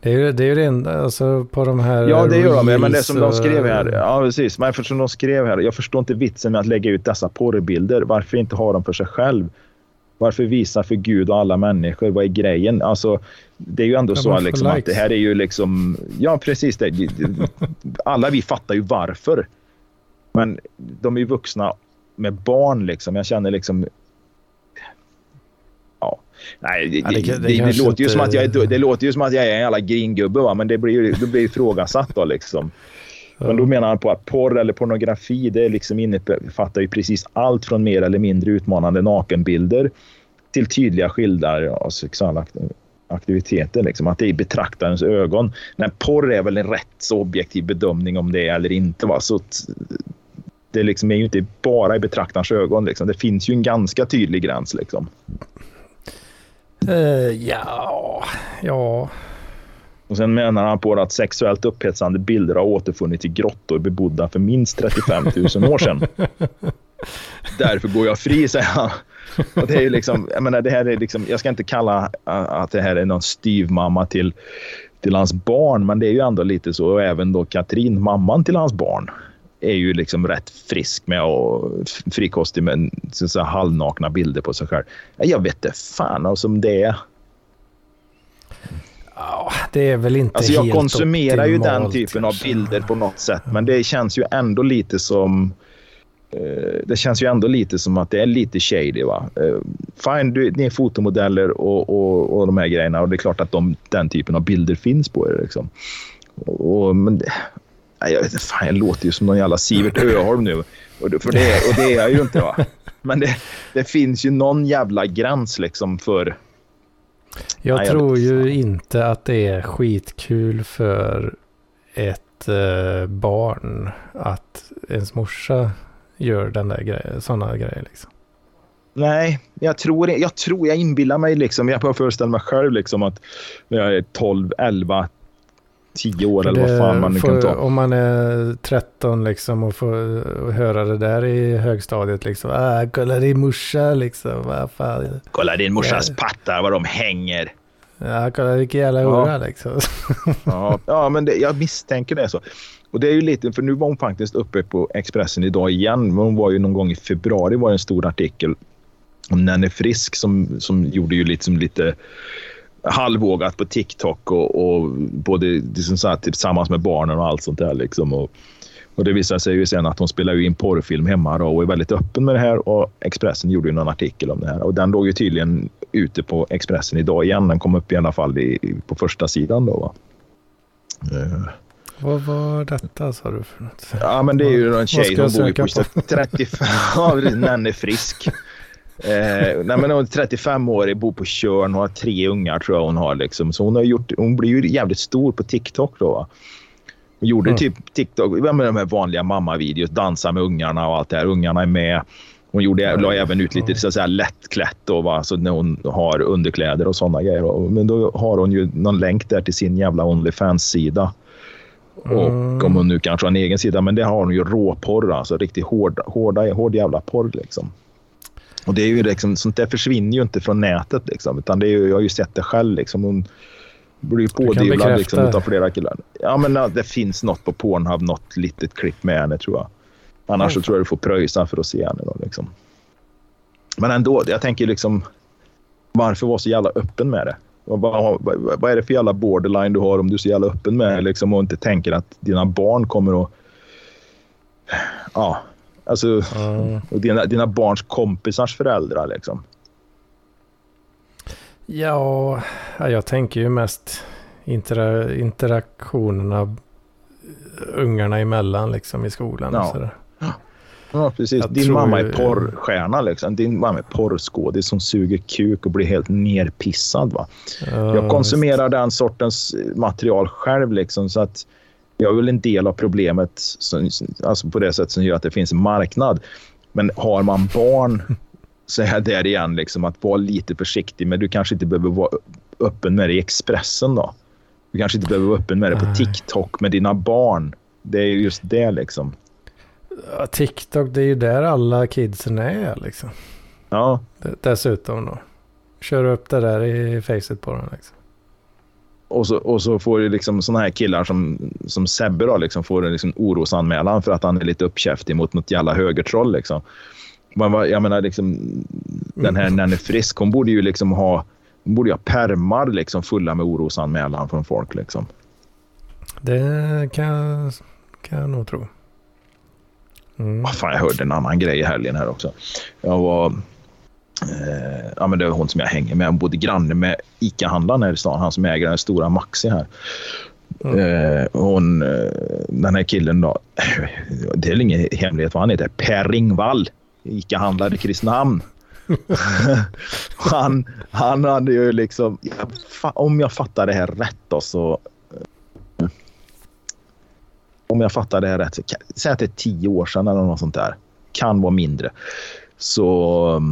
Speaker 1: Det är ju det, är det enda, alltså på de här...
Speaker 2: Ja, det gör de. Men det som de skrev här. Ja, precis. Men eftersom de skrev här. Jag förstår inte vitsen med att lägga ut dessa porrbilder. Varför inte ha dem för sig själv? Varför visa för Gud och alla människor? Vad är grejen? Alltså, det är ju ändå så liksom att det här är ju liksom... Ja, precis. Det. Alla vi fattar ju varför. Men de är ju vuxna med barn liksom. Jag känner liksom... Ja. Nej, det, ja, det, det, det låter ju som att jag är, det låter ju som att jag är en jävla gringubbe, va? men det blir ju det blir ifrågasatt då liksom. Men då menar han på att porr eller pornografi det liksom innefattar ju precis allt från mer eller mindre utmanande nakenbilder till tydliga skildrar av sexuella aktiviteter. Liksom. Att det är i betraktarens ögon. Men porr är väl en rätt så objektiv bedömning om det är eller inte. Va? Så det liksom är ju inte bara i betraktarens ögon. Liksom. Det finns ju en ganska tydlig gräns. Liksom.
Speaker 1: Uh, ja, ja.
Speaker 2: Och sen menar han på att sexuellt upphetsande bilder har återfunnits i grottor bebodda för minst 35 000 år sedan. <laughs> Därför går jag fri, säger han. Och det är ju liksom, jag, menar, det här är liksom, jag ska inte kalla att det här är någon styvmamma till, till hans barn, men det är ju ändå lite så. Och även då Katrin, mamman till hans barn, är ju liksom rätt frisk med och frikostig med så halvnakna bilder på sig själv. Jag vet inte fan alltså, om det är.
Speaker 1: Det är väl inte
Speaker 2: alltså
Speaker 1: jag
Speaker 2: helt konsumerar ju den typen av bilder på något sätt, men det känns ju ändå lite som Eh, det känns ju ändå lite som att det är lite shady. Va? Eh, fine, du, ni är fotomodeller och, och, och de här grejerna och det är klart att de, den typen av bilder finns på er. Liksom. Och, men, nej, jag vet inte, fan, jag låter ju som någon jävla Sivert Öholm nu. Och det, för det, och det är jag ju inte. Va? <laughs> Men det, det finns ju någon jävla gräns liksom för...
Speaker 1: Jag nej, tror jag ju inte att det är skitkul för ett eh, barn att ens morsa gör den där grejen, sådana grejer liksom.
Speaker 2: Nej, jag tror, jag tror, jag inbillar mig liksom, jag får föreställa mig själv liksom att när jag är 12, 11, 10 år eller vad fan man nu kan ta.
Speaker 1: Om man är 13 liksom och får höra det där i högstadiet liksom. Ah, kolla din morsa liksom. Vad fan.
Speaker 2: Kolla din morsas ja. pattar, vad de hänger.
Speaker 1: Ja, kolla vilken jävla hora ja. liksom. <laughs>
Speaker 2: ja, ja, men det, jag misstänker det så. Och det är ju lite, för nu var hon faktiskt uppe på Expressen idag igen. Men hon var ju någon gång i februari var en stor artikel om Nanne Frisk som, som gjorde ju liksom lite halvvågat på TikTok och, och både liksom så här, tillsammans med barnen och allt sånt där. Liksom. Och, och det visade sig ju sen att hon spelar in porrfilm hemma då och är väldigt öppen med det här. Och Expressen gjorde ju någon artikel om det här och den låg ju tydligen ute på Expressen idag igen. Den kom upp i alla fall i, på första sidan då. Va?
Speaker 1: Uh. Vad var detta sa du för något?
Speaker 2: Ja men det är ju en tjej som bor på 35, <laughs> ja den är frisk. Eh, nej, men hon är 35 år, bor på Tjörn och har tre ungar tror jag hon har. Liksom. Så hon, har gjort, hon blir ju jävligt stor på TikTok då. Va? Hon gjorde mm. typ TikTok, med de här vanliga mammavideos, dansa med ungarna och allt det här. Ungarna är med. Hon gjorde, mm. la även ut lite så att säga, lättklätt då, va? Så när hon har underkläder och sådana grejer. Men då har hon ju någon länk där till sin jävla Onlyfans-sida. Och mm. om hon nu kanske har en egen sida, men det har hon ju råporr, alltså riktigt hård, hårda, hård jävla porr liksom. Och det är ju liksom, sånt där försvinner ju inte från nätet liksom, utan det är ju, jag har ju sett det själv liksom. Hon blir pådyvlad liksom utav flera killar. Ja, men det finns något på Pornhub, något litet klipp med henne tror jag. Annars så tror jag du får pröjsa för att se henne då liksom. Men ändå, jag tänker liksom varför vara så jävla öppen med det? Vad, vad, vad, är det för jävla borderline du har om du är så jävla öppen med liksom, och inte tänker att dina barn kommer att... Ja, alltså... Mm. Och dina, dina barns kompisars föräldrar liksom.
Speaker 1: Ja, jag tänker ju mest intera interaktionerna ungarna emellan liksom i skolan. Ja. Och.
Speaker 2: Ja, precis. Jag Din mamma är porrstjärna. Liksom. Din mamma är porrskådis som suger kuk och blir helt nerpissad. Va? Ja, jag konsumerar visst. den sortens material själv. Liksom, så att jag är väl en del av problemet som, alltså på det sätt som gör att det finns en marknad. Men har man barn <laughs> så är där igen. Liksom, att vara lite försiktig. Men du kanske inte behöver vara öppen med det i Expressen. Då. Du kanske inte behöver vara öppen med det på TikTok med dina barn. Det är just det liksom.
Speaker 1: Ja, TikTok, det är ju där alla kidsen är liksom.
Speaker 2: Ja.
Speaker 1: Dessutom då. Kör upp det där i facet på den liksom.
Speaker 2: Och så, och så får du liksom såna här killar som, som Sebbe då, liksom får en liksom orosanmälan för att han är lite uppkäftig mot något jävla högertroll. Liksom. Man var, jag menar, liksom, den här Nanny Frisk, hon borde ju liksom ha, hon borde ha permar liksom fulla med orosanmälan från folk. Liksom.
Speaker 1: Det kan, kan jag nog tro.
Speaker 2: Mm. Oh, fan, jag hörde en annan grej i helgen här också. Jag var... Eh, ja, men det var hon som jag hänger med. Hon bodde granne med ICA-handlaren här i stan. Han som äger den stora Maxi här. Mm. Eh, hon, eh, den här killen då. <sniffs> Det är ingen hemlighet vad han heter. Per Ringvall. ICA-handlare i Kristinehamn. <laughs> han, han hade ju liksom, om jag fattar det här rätt då så om jag fattar det här rätt, säg att det är tio år sedan eller något sånt där. Kan vara mindre. Så,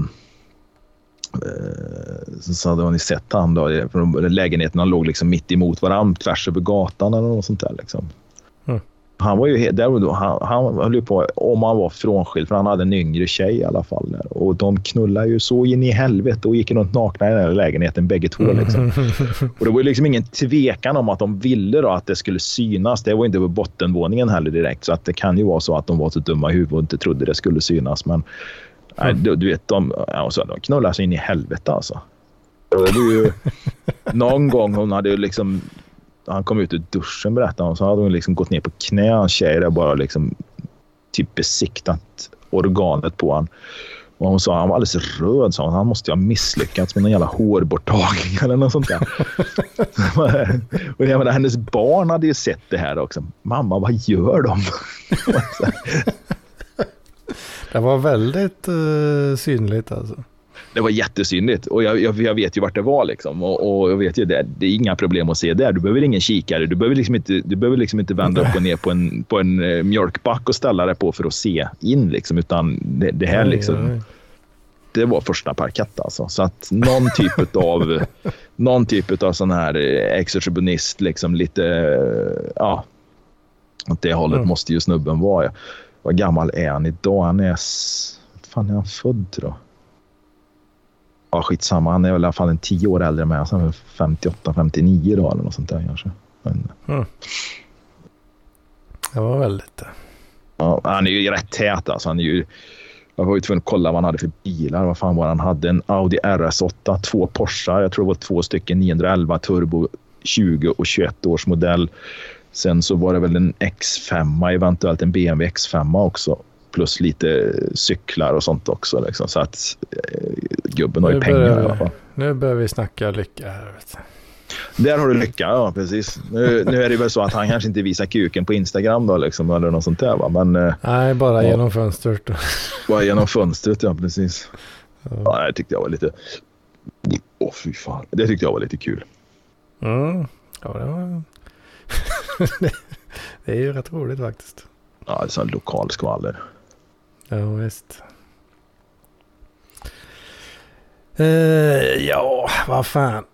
Speaker 2: eh, så hade ni sett han då. Lägenheterna låg liksom mitt emot varandra tvärs över gatan eller något sånt där. Liksom. Mm. Han var ju där, han, han höll på, om han var frånskild, för han hade en yngre tjej i alla fall. Där. Och de knullade ju så in i helvete och gick runt nakna i den här lägenheten bägge två. Liksom. <laughs> Och det var ju liksom ingen tvekan om att de ville då att det skulle synas. Det var inte på bottenvåningen heller direkt. Så att det kan ju vara så att de var så dumma i huvudet och inte trodde det skulle synas. Men nej, du, du, vet, de, alltså, de knullade så in i helvete alltså. Det var ju <laughs> någon gång hon hade liksom han kom ut ur duschen berättade han. Så hade hon liksom gått ner på knä, hans tjej där bara liksom typ besiktat organet på honom. Och hon sa han var alldeles röd. Sa hon. Han måste ha misslyckats med någon jävla hårborttagning <laughs> eller något sånt där. <laughs> och jag menar, hennes barn hade ju sett det här också. Mamma, vad gör de?
Speaker 1: Det var väldigt uh, synligt alltså
Speaker 2: det var jättesynligt och jag, jag, jag, vet ju vart det var liksom. Och, och jag vet ju det, det är inga problem att se där. Du behöver ingen kikare. Du behöver liksom inte, du behöver liksom inte vända upp och ner på en, på en uh, mjölkback och ställa dig på för att se in liksom. Utan det, det här liksom. Det var första parkett alltså. Så att någon typ av <laughs> någon typ av sån här eh, exercionist liksom lite ja. Åt det hållet mm. måste ju snubben vara. Vad gammal är han idag? Han är... fan är han född då? ja, skitsamma. Han är väl i alla fall en tio år äldre än mig. Han är 58, 59 då eller något sånt där kanske. Men... Mm.
Speaker 1: Det var väldigt det.
Speaker 2: Ja, han är ju rätt tät alltså. Han är ju... Jag var ju tvungen att kolla vad han hade för bilar. Vad fan var han hade? En Audi RS8, två Porschar. Jag tror det var två stycken 911 turbo 20 och 21 års modell. Sen så var det väl en X5, eventuellt en BMW X5 också plus lite cyklar och sånt också. Liksom. Så att eh, gubben har ju pengar börjar, i alla fall.
Speaker 1: Nu börjar vi snacka lycka här.
Speaker 2: Där har du lycka, ja precis. Nu, nu är det väl så att han kanske inte visar kuken på Instagram då liksom, eller något sånt där va. Men,
Speaker 1: eh, Nej, bara ja, genom fönstret.
Speaker 2: Bara genom fönstret, ja precis. Ja. ja, det tyckte jag var lite... Åh oh, fy fan. Det tyckte jag var lite kul.
Speaker 1: Mm. Ja, det var... det är ju rätt roligt faktiskt.
Speaker 2: Ja, det är sån lokal skvaller.
Speaker 1: Ja, visst. Uh, ja, vad fan.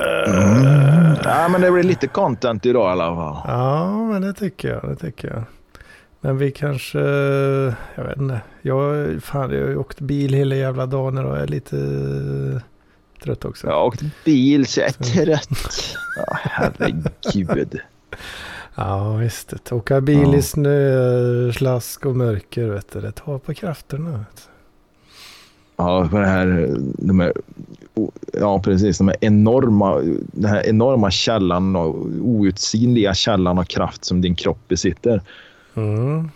Speaker 2: Uh, mm. Ja, men det blir lite content idag i alla fall.
Speaker 1: Ja, men det tycker jag. Det tycker jag. Men vi kanske, jag vet inte. Jag, fan, jag har ju åkt bil hela jävla dagen och är lite trött också.
Speaker 2: Jag har åkt bil så jag är trött. Ja, herregud.
Speaker 1: Ja visst, åka bil ja. i snö, slask och mörker vet du. Det tar på krafterna.
Speaker 2: Ja, för det här, de här, ja precis, de här enorma, den här enorma källan och outsinliga källan av kraft som din kropp besitter.
Speaker 1: Mm.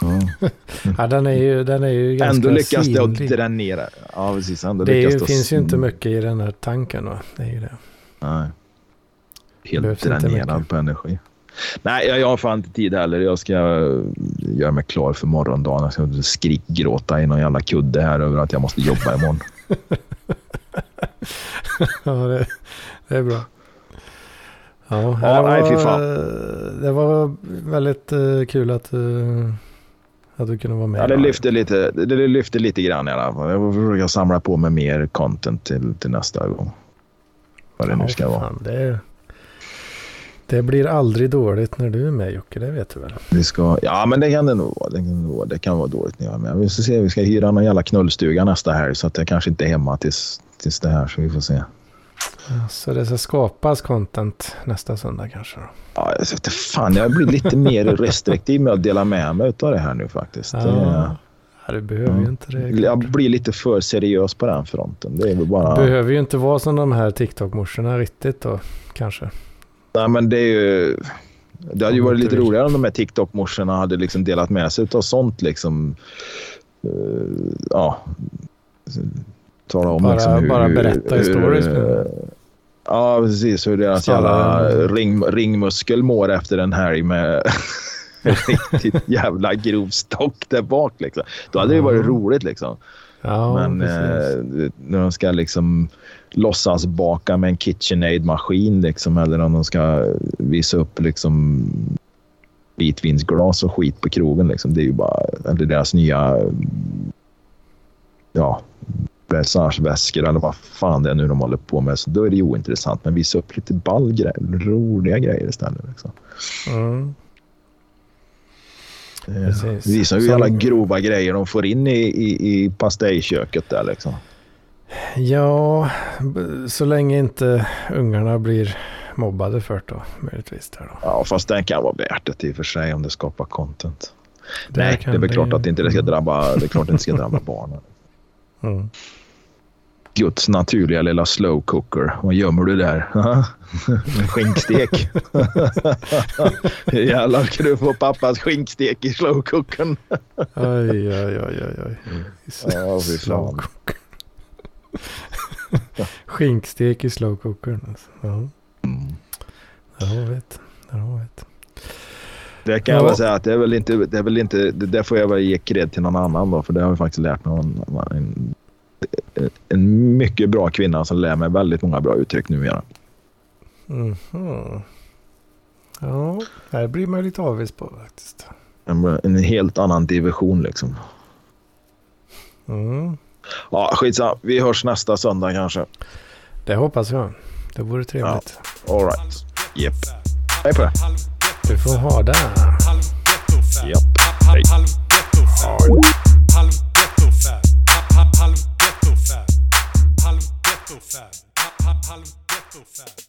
Speaker 1: Ja. <laughs> ja, den är ju, den är ju ganska
Speaker 2: Ändå lyckas det att dränera. Ja, precis. Ändå
Speaker 1: det ju, finns ju inte mycket i den här tanken. Va? Det är ju det.
Speaker 2: Nej. Helt dränerad på energi. Nej, jag, jag har fan inte tid heller. Jag ska göra mig klar för morgondagen. Jag ska skrikgråta i någon jävla kudde här över att jag måste jobba imorgon. <laughs>
Speaker 1: ja, det, det, är bra. Ja,
Speaker 2: ja det, nej, var, fan.
Speaker 1: det var väldigt uh, kul att, att du kunde vara med.
Speaker 2: Ja, det lyfter lite, det lyfter lite grann i alla fall. Jag får försöka samla på mig mer content till, till nästa gång. Vad det ja, nu ska vara. Fan,
Speaker 1: det, det blir aldrig dåligt när du är med Jocke, det vet du väl?
Speaker 2: Vi ska, ja, men det kan det nog vara. Det kan, vara, det kan vara dåligt när jag är med. Vi ska se, vi ska hyra någon jävla knullstuga nästa helg så att jag kanske inte är hemma tills, tills det här. Så vi får se.
Speaker 1: så det ska skapas content nästa söndag kanske? Då?
Speaker 2: Ja, jag vet fan. Jag blir lite mer restriktiv med att dela med mig av det här nu faktiskt. Ja.
Speaker 1: Det, Ja, du behöver ju inte det.
Speaker 2: Jag blir lite för seriös på den fronten. Det är bara...
Speaker 1: Du behöver ju inte vara som de här TikTok-morsorna riktigt då, kanske.
Speaker 2: Nej, men det är ju... Det hade ju varit lite roligare om de här TikTok-morsorna hade liksom delat med sig av sånt. Liksom, uh, ja. Tala om
Speaker 1: bara,
Speaker 2: liksom hur,
Speaker 1: bara berätta. Hur,
Speaker 2: ja, precis. Hur deras jävla ring, ringmuskel mår efter en helg med <laughs> riktigt jävla grov stock där bak. Liksom. Då hade det varit roligt. liksom.
Speaker 1: Ja,
Speaker 2: Men eh, när de ska liksom låtsas baka med en KitchenAid-maskin liksom, eller om de ska visa upp liksom vitvinsglas och skit på krogen. Liksom. Det är ju bara eller deras nya ja, versageväskor eller vad fan det är nu de håller på med. Så då är det ju ointressant. Men visa upp lite ball grejer, roliga grejer istället. Liksom.
Speaker 1: Mm.
Speaker 2: Eh,
Speaker 1: Precis.
Speaker 2: Visa hur
Speaker 1: Som-
Speaker 2: jävla grova grejer de får in i, i, i pastejköket där liksom.
Speaker 1: Ja, så länge inte ungarna blir mobbade för det då, möjligtvis. Där då.
Speaker 2: Ja, fast den kan vara värt det i och för sig om det skapar content.
Speaker 1: Det
Speaker 2: Nej, det är väl
Speaker 1: bli-
Speaker 2: klart att det inte ska drabba, det är klart att det inte ska drabba barnen.
Speaker 1: Mm.
Speaker 2: Guds naturliga lilla slow cooker. Vad gömmer du där? <laughs> En skinkstek. <laughs> Jävlar ska du få pappas skinkstek i slow cookern.
Speaker 1: Oj, oj, oj, oj, oj.
Speaker 2: Ja, fy fan. <laughs>
Speaker 1: Skinkstek i slow cookern. Alltså. Ja,
Speaker 2: Mm.
Speaker 1: Där har vi ett. Där har vi ett.
Speaker 2: Det kan jag
Speaker 1: Ja.
Speaker 2: väl säga att det är väl inte, det är väl inte, det där får jag väl ge cred till någon annan då, för det har jag faktiskt lärt mig. En, en, en mycket bra kvinna som lär mig väldigt många bra uttryck numera.
Speaker 1: Mhm. Ja, här blir man lite avis på faktiskt.
Speaker 2: En, en helt annan division liksom.
Speaker 1: Mm.
Speaker 2: Ja, skitsamma. Vi hörs nästa söndag kanske.
Speaker 1: Det hoppas jag. Det vore trevligt.
Speaker 2: All right. Japp. Hej på det.
Speaker 1: Du får ha det.
Speaker 2: Japp. Hej.
Speaker 3: Ghetto Fab. Halm Ghetto Fab.